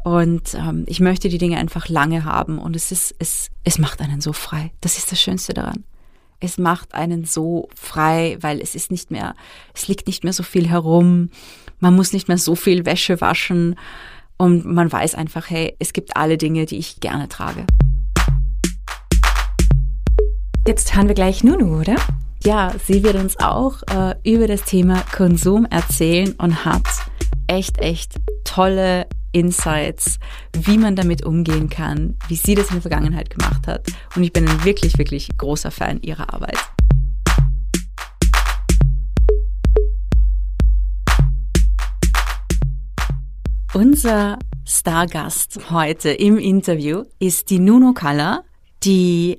Speaker 3: Und ähm, ich möchte die Dinge einfach lange haben und es ist, es, es macht einen so frei. Das ist das Schönste daran. Es macht einen so frei, weil es ist nicht mehr, es liegt nicht mehr so viel herum. Man muss nicht mehr so viel Wäsche waschen und man weiß einfach, hey, es gibt alle Dinge, die ich gerne trage.
Speaker 2: Jetzt hören wir gleich Nunu, oder?
Speaker 3: Ja, sie wird uns auch äh, über das Thema Konsum erzählen und hat echt, echt tolle Insights, wie man damit umgehen kann, wie sie das in der Vergangenheit gemacht hat. Und ich bin ein wirklich, wirklich großer Fan ihrer Arbeit. Unser Stargast heute im Interview ist die Nuno Kalla, die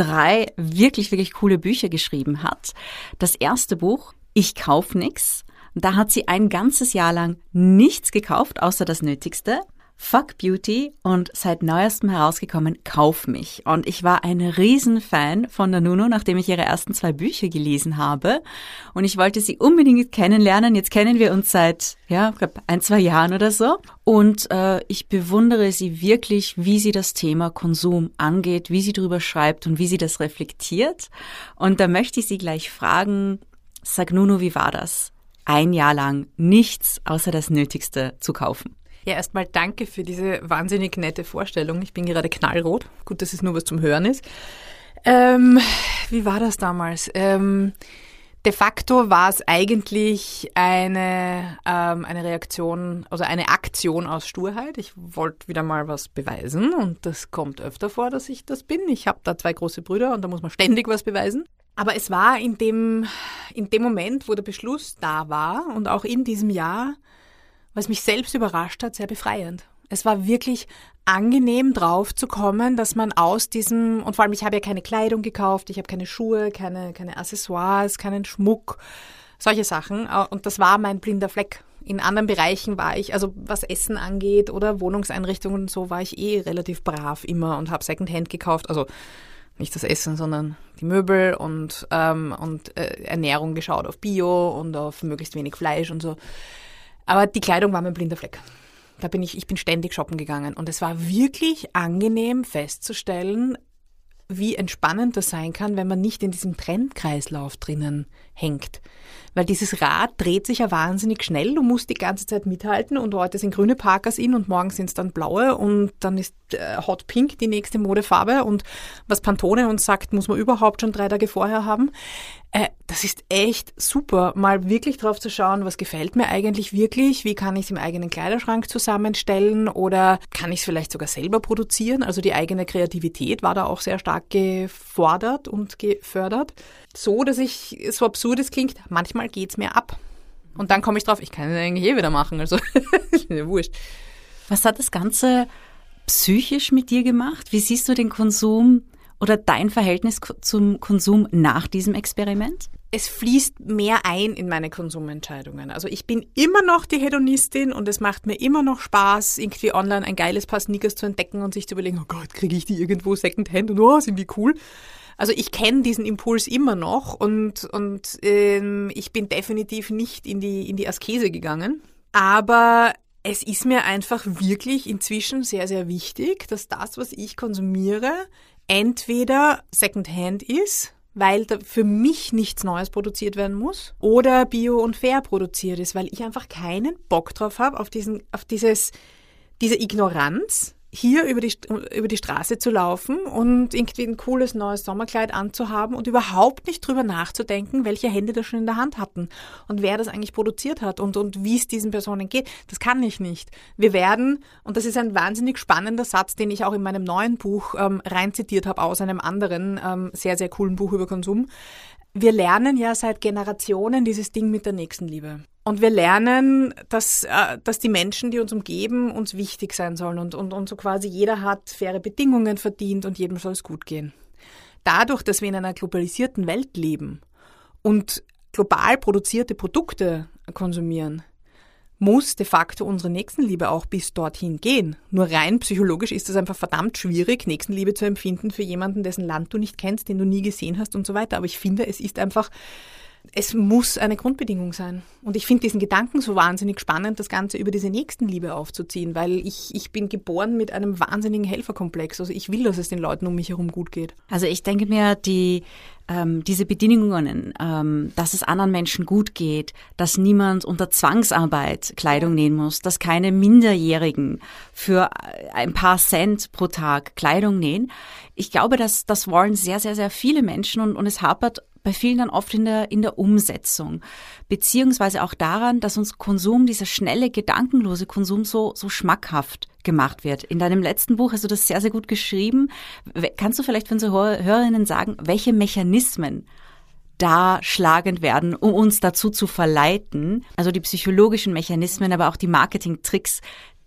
Speaker 3: drei wirklich, wirklich coole Bücher geschrieben hat. Das erste Buch, Ich kauf nix. Da hat sie ein ganzes Jahr lang nichts gekauft, außer das Nötigste. Fuck Beauty und seit neuestem herausgekommen Kauf mich. Und ich war ein Riesenfan von der Nuno, nachdem ich ihre ersten zwei Bücher gelesen habe. Und ich wollte sie unbedingt kennenlernen. Jetzt kennen wir uns seit, ja, ein, zwei Jahren oder so. Und äh, ich bewundere sie wirklich, wie sie das Thema Konsum angeht, wie sie darüber schreibt und wie sie das reflektiert. Und da möchte ich sie gleich fragen, sag Nuno, wie war das? Ein Jahr lang nichts außer das Nötigste zu kaufen.
Speaker 4: Ja, erstmal danke für diese wahnsinnig nette Vorstellung. Ich bin gerade knallrot. Gut, dass es nur was zum Hören ist. Ähm, wie war das damals? Ähm, de facto war es eigentlich eine, ähm, eine Reaktion, also eine Aktion aus Sturheit. Ich wollte wieder mal was beweisen und das kommt öfter vor, dass ich das bin. Ich habe da zwei große Brüder und da muss man ständig was beweisen. Aber es war in dem, in dem Moment, wo der Beschluss da war und auch in diesem Jahr, was mich selbst überrascht hat, sehr befreiend. Es war wirklich angenehm drauf zu kommen, dass man aus diesem, und vor allem ich habe ja keine Kleidung gekauft, ich habe keine Schuhe, keine, keine Accessoires, keinen Schmuck, solche Sachen. Und das war mein blinder Fleck. In anderen Bereichen war ich, also was Essen angeht oder Wohnungseinrichtungen und so, war ich eh relativ brav immer und habe Secondhand gekauft. Also nicht das Essen, sondern die Möbel und, ähm, und äh, Ernährung geschaut auf Bio und auf möglichst wenig Fleisch und so. Aber die Kleidung war mein blinder Fleck. Da bin ich, ich bin ständig shoppen gegangen und es war wirklich angenehm festzustellen, wie entspannend das sein kann, wenn man nicht in diesem Trendkreislauf drinnen hängt. Weil dieses Rad dreht sich ja wahnsinnig schnell. Du musst die ganze Zeit mithalten und heute sind grüne Parkers in und morgen sind es dann blaue und dann ist äh, Hot Pink die nächste Modefarbe und was Pantone uns sagt, muss man überhaupt schon drei Tage vorher haben. Äh, das ist echt super, mal wirklich drauf zu schauen, was gefällt mir eigentlich wirklich, wie kann ich es im eigenen Kleiderschrank zusammenstellen oder kann ich es vielleicht sogar selber produzieren. Also die eigene Kreativität war da auch sehr stark gefordert und gefördert. So, dass ich, so absurd es klingt, manchmal geht's mir ab. Und dann komme ich drauf, ich kann es eigentlich eh wieder machen, also ist mir wurscht.
Speaker 3: Was hat das Ganze psychisch mit dir gemacht? Wie siehst du den Konsum oder dein Verhältnis zum Konsum nach diesem Experiment?
Speaker 4: Es fließt mehr ein in meine Konsumentscheidungen. Also ich bin immer noch die Hedonistin und es macht mir immer noch Spaß, irgendwie online ein geiles Paar Sneakers zu entdecken und sich zu überlegen, oh Gott, kriege ich die irgendwo Secondhand und oh, sind die cool. Also ich kenne diesen Impuls immer noch und, und ähm, ich bin definitiv nicht in die, in die Askese gegangen. Aber es ist mir einfach wirklich inzwischen sehr, sehr wichtig, dass das, was ich konsumiere, entweder Secondhand ist, weil da für mich nichts Neues produziert werden muss, oder bio und fair produziert ist, weil ich einfach keinen Bock drauf habe, auf auf dieses, diese Ignoranz, hier über die, über die Straße zu laufen und irgendwie ein cooles neues Sommerkleid anzuhaben und überhaupt nicht drüber nachzudenken, welche Hände das schon in der Hand hatten und wer das eigentlich produziert hat und, und wie es diesen Personen geht. Das kann ich nicht. Wir werden, und das ist ein wahnsinnig spannender Satz, den ich auch in meinem neuen Buch ähm, reinzitiert habe aus einem anderen ähm, sehr, sehr coolen Buch über Konsum. Wir lernen ja seit Generationen dieses Ding mit der Nächstenliebe. Und wir lernen, dass, äh, dass die Menschen, die uns umgeben, uns wichtig sein sollen und, und, und so quasi jeder hat faire Bedingungen verdient und jedem soll es gut gehen. Dadurch, dass wir in einer globalisierten Welt leben und global produzierte Produkte konsumieren, muss de facto unsere Nächstenliebe auch bis dorthin gehen. Nur rein psychologisch ist es einfach verdammt schwierig, Nächstenliebe zu empfinden für jemanden, dessen Land du nicht kennst, den du nie gesehen hast und so weiter. Aber ich finde, es ist einfach es muss eine Grundbedingung sein. Und ich finde diesen Gedanken so wahnsinnig spannend, das Ganze über diese Nächstenliebe aufzuziehen, weil ich, ich bin geboren mit einem wahnsinnigen Helferkomplex. Also ich will, dass es den Leuten um mich herum gut geht.
Speaker 3: Also ich denke mir, die, ähm, diese Bedingungen, ähm, dass es anderen Menschen gut geht, dass niemand unter Zwangsarbeit Kleidung nähen muss, dass keine Minderjährigen für ein paar Cent pro Tag Kleidung nähen. Ich glaube, dass das wollen sehr, sehr, sehr viele Menschen und, und es hapert bei vielen dann oft in der, in der Umsetzung, beziehungsweise auch daran, dass uns Konsum, dieser schnelle, gedankenlose Konsum so, so schmackhaft gemacht wird. In deinem letzten Buch hast du das sehr, sehr gut geschrieben. Kannst du vielleicht für unsere Hörerinnen sagen, welche Mechanismen da schlagend werden, um uns dazu zu verleiten, also die psychologischen Mechanismen, aber auch die Marketing-Tricks,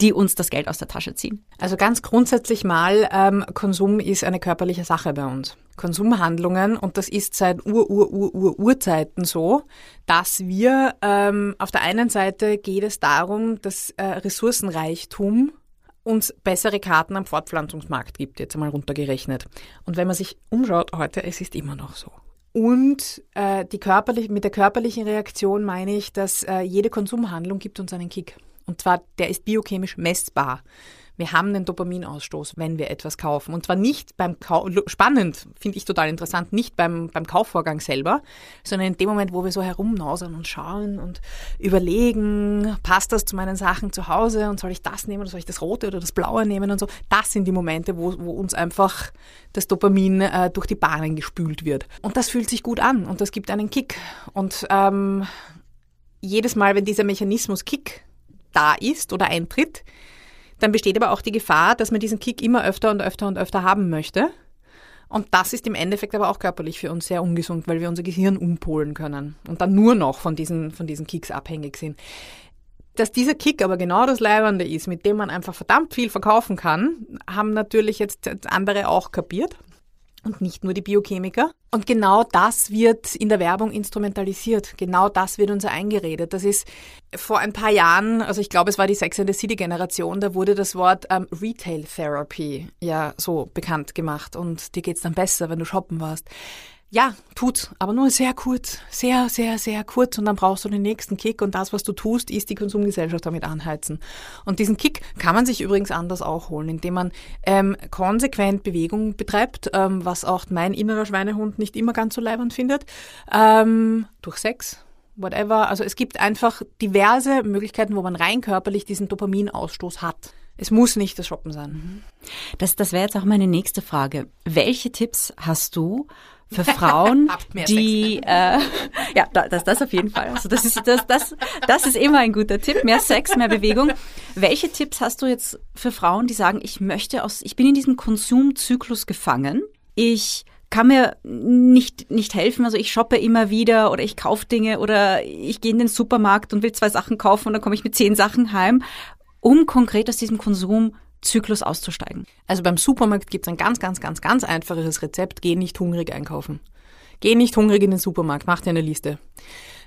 Speaker 3: die uns das Geld aus der Tasche ziehen.
Speaker 4: Also ganz grundsätzlich mal, ähm, Konsum ist eine körperliche Sache bei uns. Konsumhandlungen, und das ist seit Ur-Ur-Ur-Urzeiten so, dass wir ähm, auf der einen Seite geht es darum, dass äh, Ressourcenreichtum uns bessere Karten am Fortpflanzungsmarkt gibt, jetzt einmal runtergerechnet. Und wenn man sich umschaut heute, es ist immer noch so. Und äh, die körperlich, mit der körperlichen Reaktion meine ich, dass äh, jede Konsumhandlung gibt uns einen Kick. Und zwar, der ist biochemisch messbar. Wir haben einen Dopaminausstoß, wenn wir etwas kaufen. Und zwar nicht beim Kau spannend, finde ich total interessant, nicht beim, beim Kaufvorgang selber, sondern in dem Moment, wo wir so herumnausern und schauen und überlegen, passt das zu meinen Sachen zu Hause und soll ich das nehmen oder soll ich das Rote oder das Blaue nehmen und so. Das sind die Momente, wo, wo uns einfach das Dopamin äh, durch die Bahnen gespült wird. Und das fühlt sich gut an und das gibt einen Kick. Und ähm, jedes Mal, wenn dieser Mechanismus Kick da ist oder eintritt, dann besteht aber auch die Gefahr, dass man diesen Kick immer öfter und öfter und öfter haben möchte. Und das ist im Endeffekt aber auch körperlich für uns sehr ungesund, weil wir unser Gehirn umpolen können und dann nur noch von diesen, von diesen Kicks abhängig sind. Dass dieser Kick aber genau das Leibende ist, mit dem man einfach verdammt viel verkaufen kann, haben natürlich jetzt andere auch kapiert und nicht nur die Biochemiker. Und genau das wird in der Werbung instrumentalisiert. Genau das wird uns eingeredet. Das ist vor ein paar Jahren, also ich glaube, es war die Sex and the City Generation, da wurde das Wort ähm, Retail Therapy ja so bekannt gemacht und dir geht's dann besser, wenn du shoppen warst. Ja, tut's, aber nur sehr kurz, sehr, sehr, sehr kurz und dann brauchst du den nächsten Kick und das, was du tust, ist die Konsumgesellschaft damit anheizen. Und diesen Kick kann man sich übrigens anders auch holen, indem man ähm, konsequent Bewegung betreibt, ähm, was auch mein innerer Schweinehund nicht immer ganz so leibend findet, ähm, durch Sex, whatever. Also es gibt einfach diverse Möglichkeiten, wo man rein körperlich diesen Dopaminausstoß hat. Es muss nicht das Shoppen sein.
Speaker 3: Das, das wäre jetzt auch meine nächste Frage. Welche Tipps hast du, für Frauen, die äh, ja, das, das auf jeden Fall. Also das ist das, das, das ist immer ein guter Tipp. Mehr Sex, mehr Bewegung. Welche Tipps hast du jetzt für Frauen, die sagen, ich möchte aus, ich bin in diesem Konsumzyklus gefangen. Ich kann mir nicht, nicht helfen. Also ich shoppe immer wieder oder ich kaufe Dinge oder ich gehe in den Supermarkt und will zwei Sachen kaufen und dann komme ich mit zehn Sachen heim, um konkret aus diesem Konsum Zyklus auszusteigen?
Speaker 4: Also beim Supermarkt gibt es ein ganz, ganz, ganz, ganz einfaches Rezept. Geh nicht hungrig einkaufen. Geh nicht hungrig in den Supermarkt, mach dir eine Liste.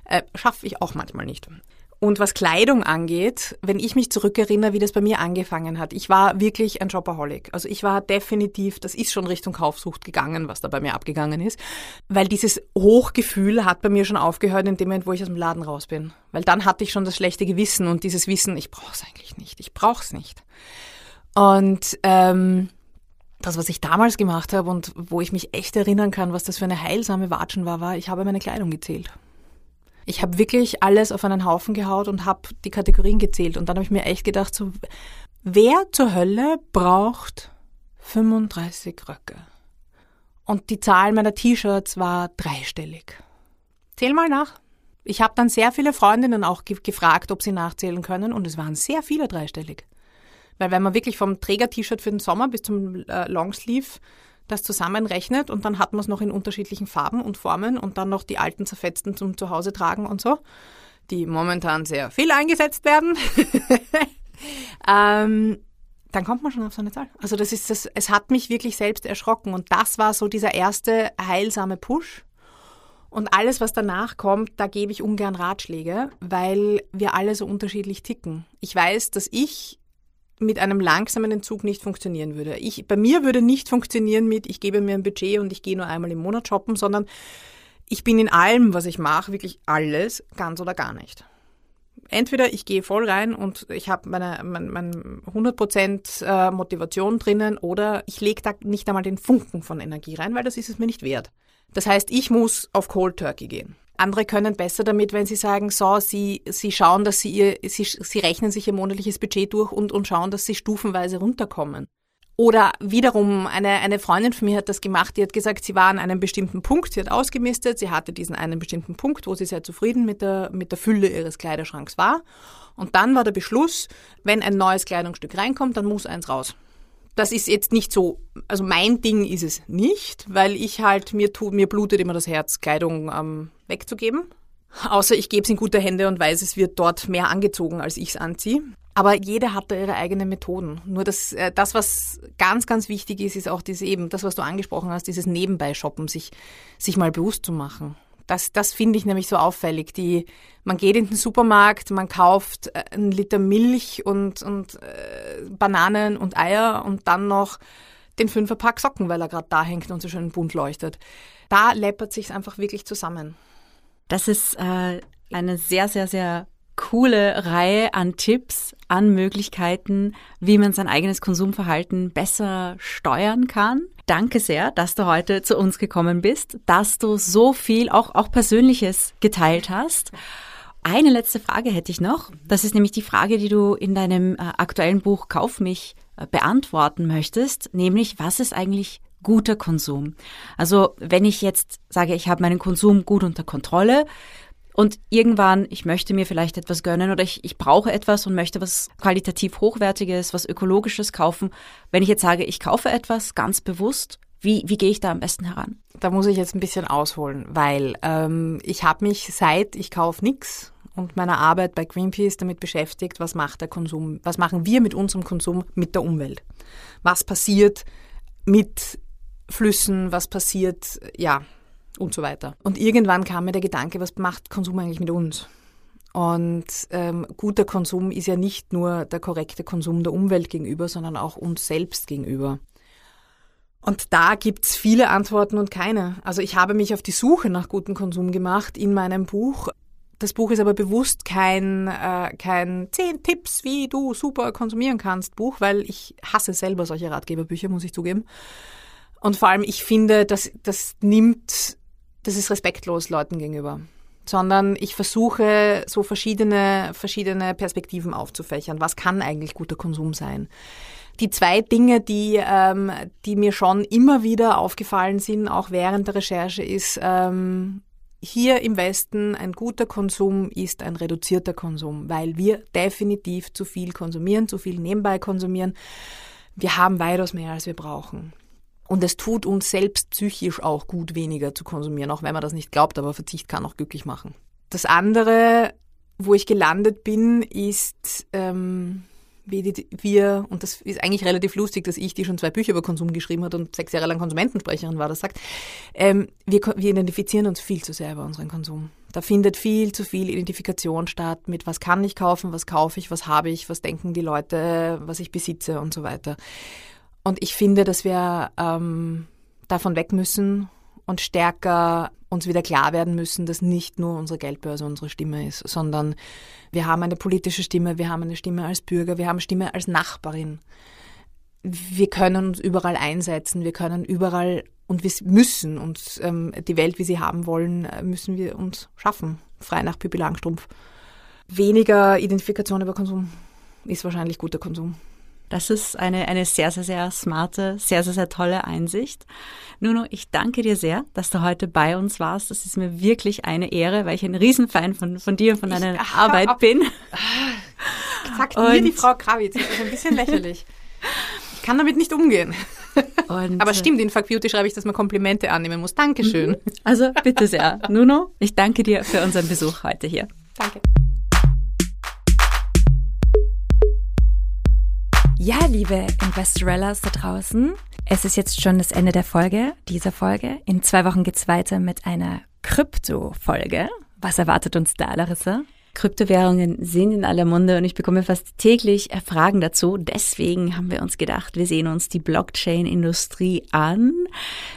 Speaker 4: Äh, Schaffe ich auch manchmal nicht. Und was Kleidung angeht, wenn ich mich zurückerinnere, wie das bei mir angefangen hat, ich war wirklich ein Shopaholic. Also ich war definitiv, das ist schon Richtung Kaufsucht gegangen, was da bei mir abgegangen ist. Weil dieses Hochgefühl hat bei mir schon aufgehört in dem Moment, wo ich aus dem Laden raus bin. Weil dann hatte ich schon das schlechte Gewissen und dieses Wissen, ich brauche es eigentlich nicht, ich brauche es nicht. Und ähm, das, was ich damals gemacht habe und wo ich mich echt erinnern kann, was das für eine heilsame Watschen war, war, ich habe meine Kleidung gezählt. Ich habe wirklich alles auf einen Haufen gehaut und habe die Kategorien gezählt. Und dann habe ich mir echt gedacht, so, wer zur Hölle braucht 35 Röcke? Und die Zahl meiner T-Shirts war dreistellig. Zähl mal nach. Ich habe dann sehr viele Freundinnen auch ge gefragt, ob sie nachzählen können und es waren sehr viele dreistellig. Weil wenn man wirklich vom Träger-T-Shirt für den Sommer bis zum äh, Longsleeve das zusammenrechnet und dann hat man es noch in unterschiedlichen Farben und Formen und dann noch die alten zerfetzten zum Zuhause tragen und so, die momentan sehr viel eingesetzt werden. ähm, dann kommt man schon auf so eine Zahl. Also das ist das, es hat mich wirklich selbst erschrocken und das war so dieser erste heilsame Push. Und alles, was danach kommt, da gebe ich ungern Ratschläge, weil wir alle so unterschiedlich ticken. Ich weiß, dass ich mit einem langsamen Entzug nicht funktionieren würde. Ich, bei mir würde nicht funktionieren mit, ich gebe mir ein Budget und ich gehe nur einmal im Monat shoppen, sondern ich bin in allem, was ich mache, wirklich alles, ganz oder gar nicht. Entweder ich gehe voll rein und ich habe meine, meine, meine 100% äh, Motivation drinnen oder ich lege da nicht einmal den Funken von Energie rein, weil das ist es mir nicht wert. Das heißt, ich muss auf Cold Turkey gehen. Andere können besser damit, wenn sie sagen, so, sie, sie schauen, dass sie ihr, sie, sie rechnen sich ihr monatliches Budget durch und, und schauen, dass sie stufenweise runterkommen. Oder wiederum, eine, eine Freundin von mir hat das gemacht, die hat gesagt, sie war an einem bestimmten Punkt, sie hat ausgemistet, sie hatte diesen einen bestimmten Punkt, wo sie sehr zufrieden mit der, mit der Fülle ihres Kleiderschranks war. Und dann war der Beschluss, wenn ein neues Kleidungsstück reinkommt, dann muss eins raus das ist jetzt nicht so, also mein Ding ist es nicht, weil ich halt, mir tut, mir blutet immer das Herz, Kleidung ähm, wegzugeben. Außer ich gebe es in gute Hände und weiß, es wird dort mehr angezogen, als ich es anziehe. Aber jeder hat da ihre eigenen Methoden. Nur das, äh, das, was ganz, ganz wichtig ist, ist auch diese eben, das, was du angesprochen hast, dieses Nebenbei-Shoppen, sich, sich mal bewusst zu machen. Das, das finde ich nämlich so auffällig. Die, man geht in den Supermarkt, man kauft äh, einen Liter Milch und, und äh, Bananen und Eier und dann noch den Fünferpack Socken, weil er gerade da hängt und so schön bunt leuchtet. Da läppert sich einfach wirklich zusammen.
Speaker 3: Das ist äh, eine sehr, sehr, sehr coole Reihe an Tipps, an Möglichkeiten, wie man sein eigenes Konsumverhalten besser steuern kann. Danke sehr, dass du heute zu uns gekommen bist, dass du so viel auch, auch Persönliches geteilt hast. Eine letzte Frage hätte ich noch. Das ist nämlich die Frage, die du in deinem äh, aktuellen Buch Kauf mich äh, beantworten möchtest, nämlich was ist eigentlich guter Konsum? Also wenn ich jetzt sage, ich habe meinen Konsum gut unter Kontrolle, und irgendwann, ich möchte mir vielleicht etwas gönnen oder ich, ich brauche etwas und möchte was qualitativ Hochwertiges, was Ökologisches kaufen. Wenn ich jetzt sage, ich kaufe etwas ganz bewusst, wie, wie gehe ich da am besten heran?
Speaker 4: Da muss ich jetzt ein bisschen ausholen, weil ähm, ich habe mich seit ich kaufe nix und meiner Arbeit bei Greenpeace damit beschäftigt, was macht der Konsum, was machen wir mit unserem Konsum mit der Umwelt? Was passiert mit Flüssen, was passiert, ja, und so weiter. Und irgendwann kam mir der Gedanke, was macht Konsum eigentlich mit uns? Und ähm, guter Konsum ist ja nicht nur der korrekte Konsum der Umwelt gegenüber, sondern auch uns selbst gegenüber. Und da gibt's viele Antworten und keine. Also ich habe mich auf die Suche nach gutem Konsum gemacht in meinem Buch. Das Buch ist aber bewusst kein, äh, kein zehn Tipps, wie du super konsumieren kannst Buch, weil ich hasse selber solche Ratgeberbücher, muss ich zugeben. Und vor allem, ich finde, dass das nimmt das ist respektlos Leuten gegenüber sondern ich versuche so verschiedene, verschiedene Perspektiven aufzufächern. Was kann eigentlich guter Konsum sein? Die zwei Dinge, die, ähm, die mir schon immer wieder aufgefallen sind, auch während der Recherche, ist, ähm, hier im Westen ein guter Konsum ist ein reduzierter Konsum, weil wir definitiv zu viel konsumieren, zu viel nebenbei konsumieren. Wir haben weitaus mehr, als wir brauchen. Und es tut uns selbst psychisch auch gut, weniger zu konsumieren, auch wenn man das nicht glaubt, aber Verzicht kann auch glücklich machen. Das andere, wo ich gelandet bin, ist, ähm, wie wir, und das ist eigentlich relativ lustig, dass ich, die schon zwei Bücher über Konsum geschrieben hat und sechs Jahre lang Konsumentensprecherin war, das sagt, ähm, wir, wir identifizieren uns viel zu sehr über unseren Konsum. Da findet viel zu viel Identifikation statt mit, was kann ich kaufen, was kaufe ich, was habe ich, was denken die Leute, was ich besitze und so weiter. Und ich finde, dass wir ähm, davon weg müssen und stärker uns wieder klar werden müssen, dass nicht nur unsere Geldbörse unsere Stimme ist, sondern wir haben eine politische Stimme, wir haben eine Stimme als Bürger, wir haben Stimme als Nachbarin. Wir können uns überall einsetzen, wir können überall und wir müssen uns ähm, die Welt, wie sie haben wollen, äh, müssen wir uns schaffen, frei nach Pippi Langstrumpf. Weniger Identifikation über Konsum ist wahrscheinlich guter Konsum.
Speaker 3: Das ist eine, eine sehr, sehr, sehr smarte, sehr, sehr, sehr tolle Einsicht. Nuno, ich danke dir sehr, dass du heute bei uns warst. Das ist mir wirklich eine Ehre, weil ich ein Riesenfan von, von dir und von deiner ich, Arbeit ab. bin.
Speaker 4: Sagt mir die Frau Krawitz. Das ist ein bisschen lächerlich. Ich kann damit nicht umgehen. Aber stimmt, in Fuck Beauty schreibe ich, dass man Komplimente annehmen muss. Dankeschön. Mhm.
Speaker 3: Also bitte sehr. Nuno, ich danke dir für unseren Besuch heute hier.
Speaker 4: Danke.
Speaker 2: Ja, liebe Investorellas da draußen, es ist jetzt schon das Ende der Folge, dieser Folge. In zwei Wochen geht's weiter mit einer Krypto-Folge. Was erwartet uns da, Larissa?
Speaker 3: Kryptowährungen sind in aller Munde und ich bekomme fast täglich Fragen dazu. Deswegen haben wir uns gedacht, wir sehen uns die Blockchain-Industrie an.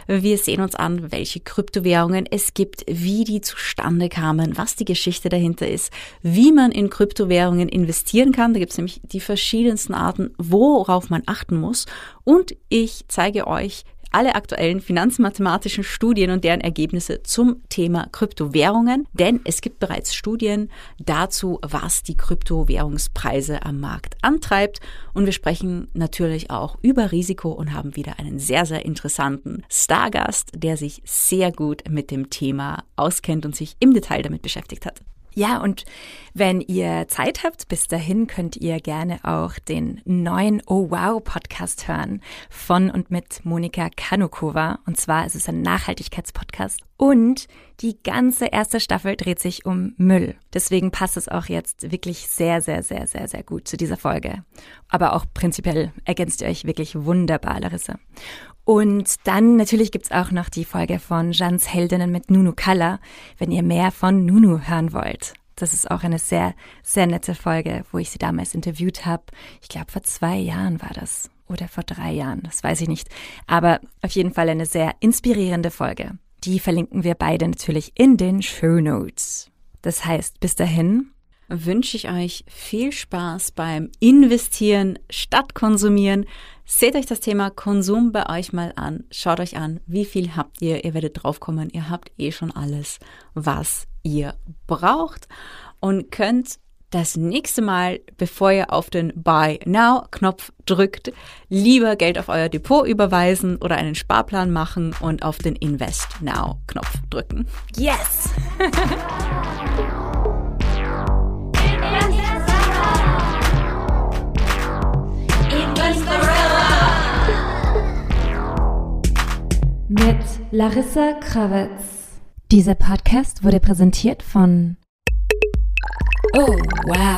Speaker 3: Wir sehen uns an, welche Kryptowährungen es gibt, wie die zustande kamen, was die Geschichte dahinter ist, wie man in Kryptowährungen investieren kann. Da gibt es nämlich die verschiedensten Arten, worauf man achten muss. Und ich zeige euch, alle aktuellen finanzmathematischen Studien und deren Ergebnisse zum Thema Kryptowährungen, denn es gibt bereits Studien dazu, was die Kryptowährungspreise am Markt antreibt. Und wir sprechen natürlich auch über Risiko und haben wieder einen sehr, sehr interessanten Stargast, der sich sehr gut mit dem Thema auskennt und sich im Detail damit beschäftigt hat.
Speaker 2: Ja, und wenn ihr Zeit habt, bis dahin könnt ihr gerne auch den neuen Oh Wow Podcast hören von und mit Monika Kanukova. Und zwar ist es ein Nachhaltigkeitspodcast. Und die ganze erste Staffel dreht sich um Müll. Deswegen passt es auch jetzt wirklich sehr, sehr, sehr, sehr, sehr gut zu dieser Folge. Aber auch prinzipiell ergänzt ihr euch wirklich wunderbar, Larissa. Und dann natürlich gibt's auch noch die Folge von Jans Heldinnen mit Nunu Kalla, wenn ihr mehr von Nunu hören wollt. Das ist auch eine sehr, sehr nette Folge, wo ich sie damals interviewt habe. Ich glaube, vor zwei Jahren war das. Oder vor drei Jahren, das weiß ich nicht. Aber auf jeden Fall eine sehr inspirierende Folge. Die verlinken wir beide natürlich in den Show Notes. Das heißt, bis dahin
Speaker 3: wünsche ich euch viel Spaß beim Investieren statt Konsumieren. Seht euch das Thema Konsum bei euch mal an. Schaut euch an, wie viel habt ihr. Ihr werdet draufkommen, ihr habt eh schon alles, was ihr braucht und könnt das nächste Mal, bevor ihr auf den Buy Now Knopf drückt, lieber Geld auf euer Depot überweisen oder einen Sparplan machen und auf den Invest Now Knopf drücken.
Speaker 2: Yes!
Speaker 1: mit Larissa Krawitz. Dieser Podcast wurde präsentiert von
Speaker 2: Oh, wow.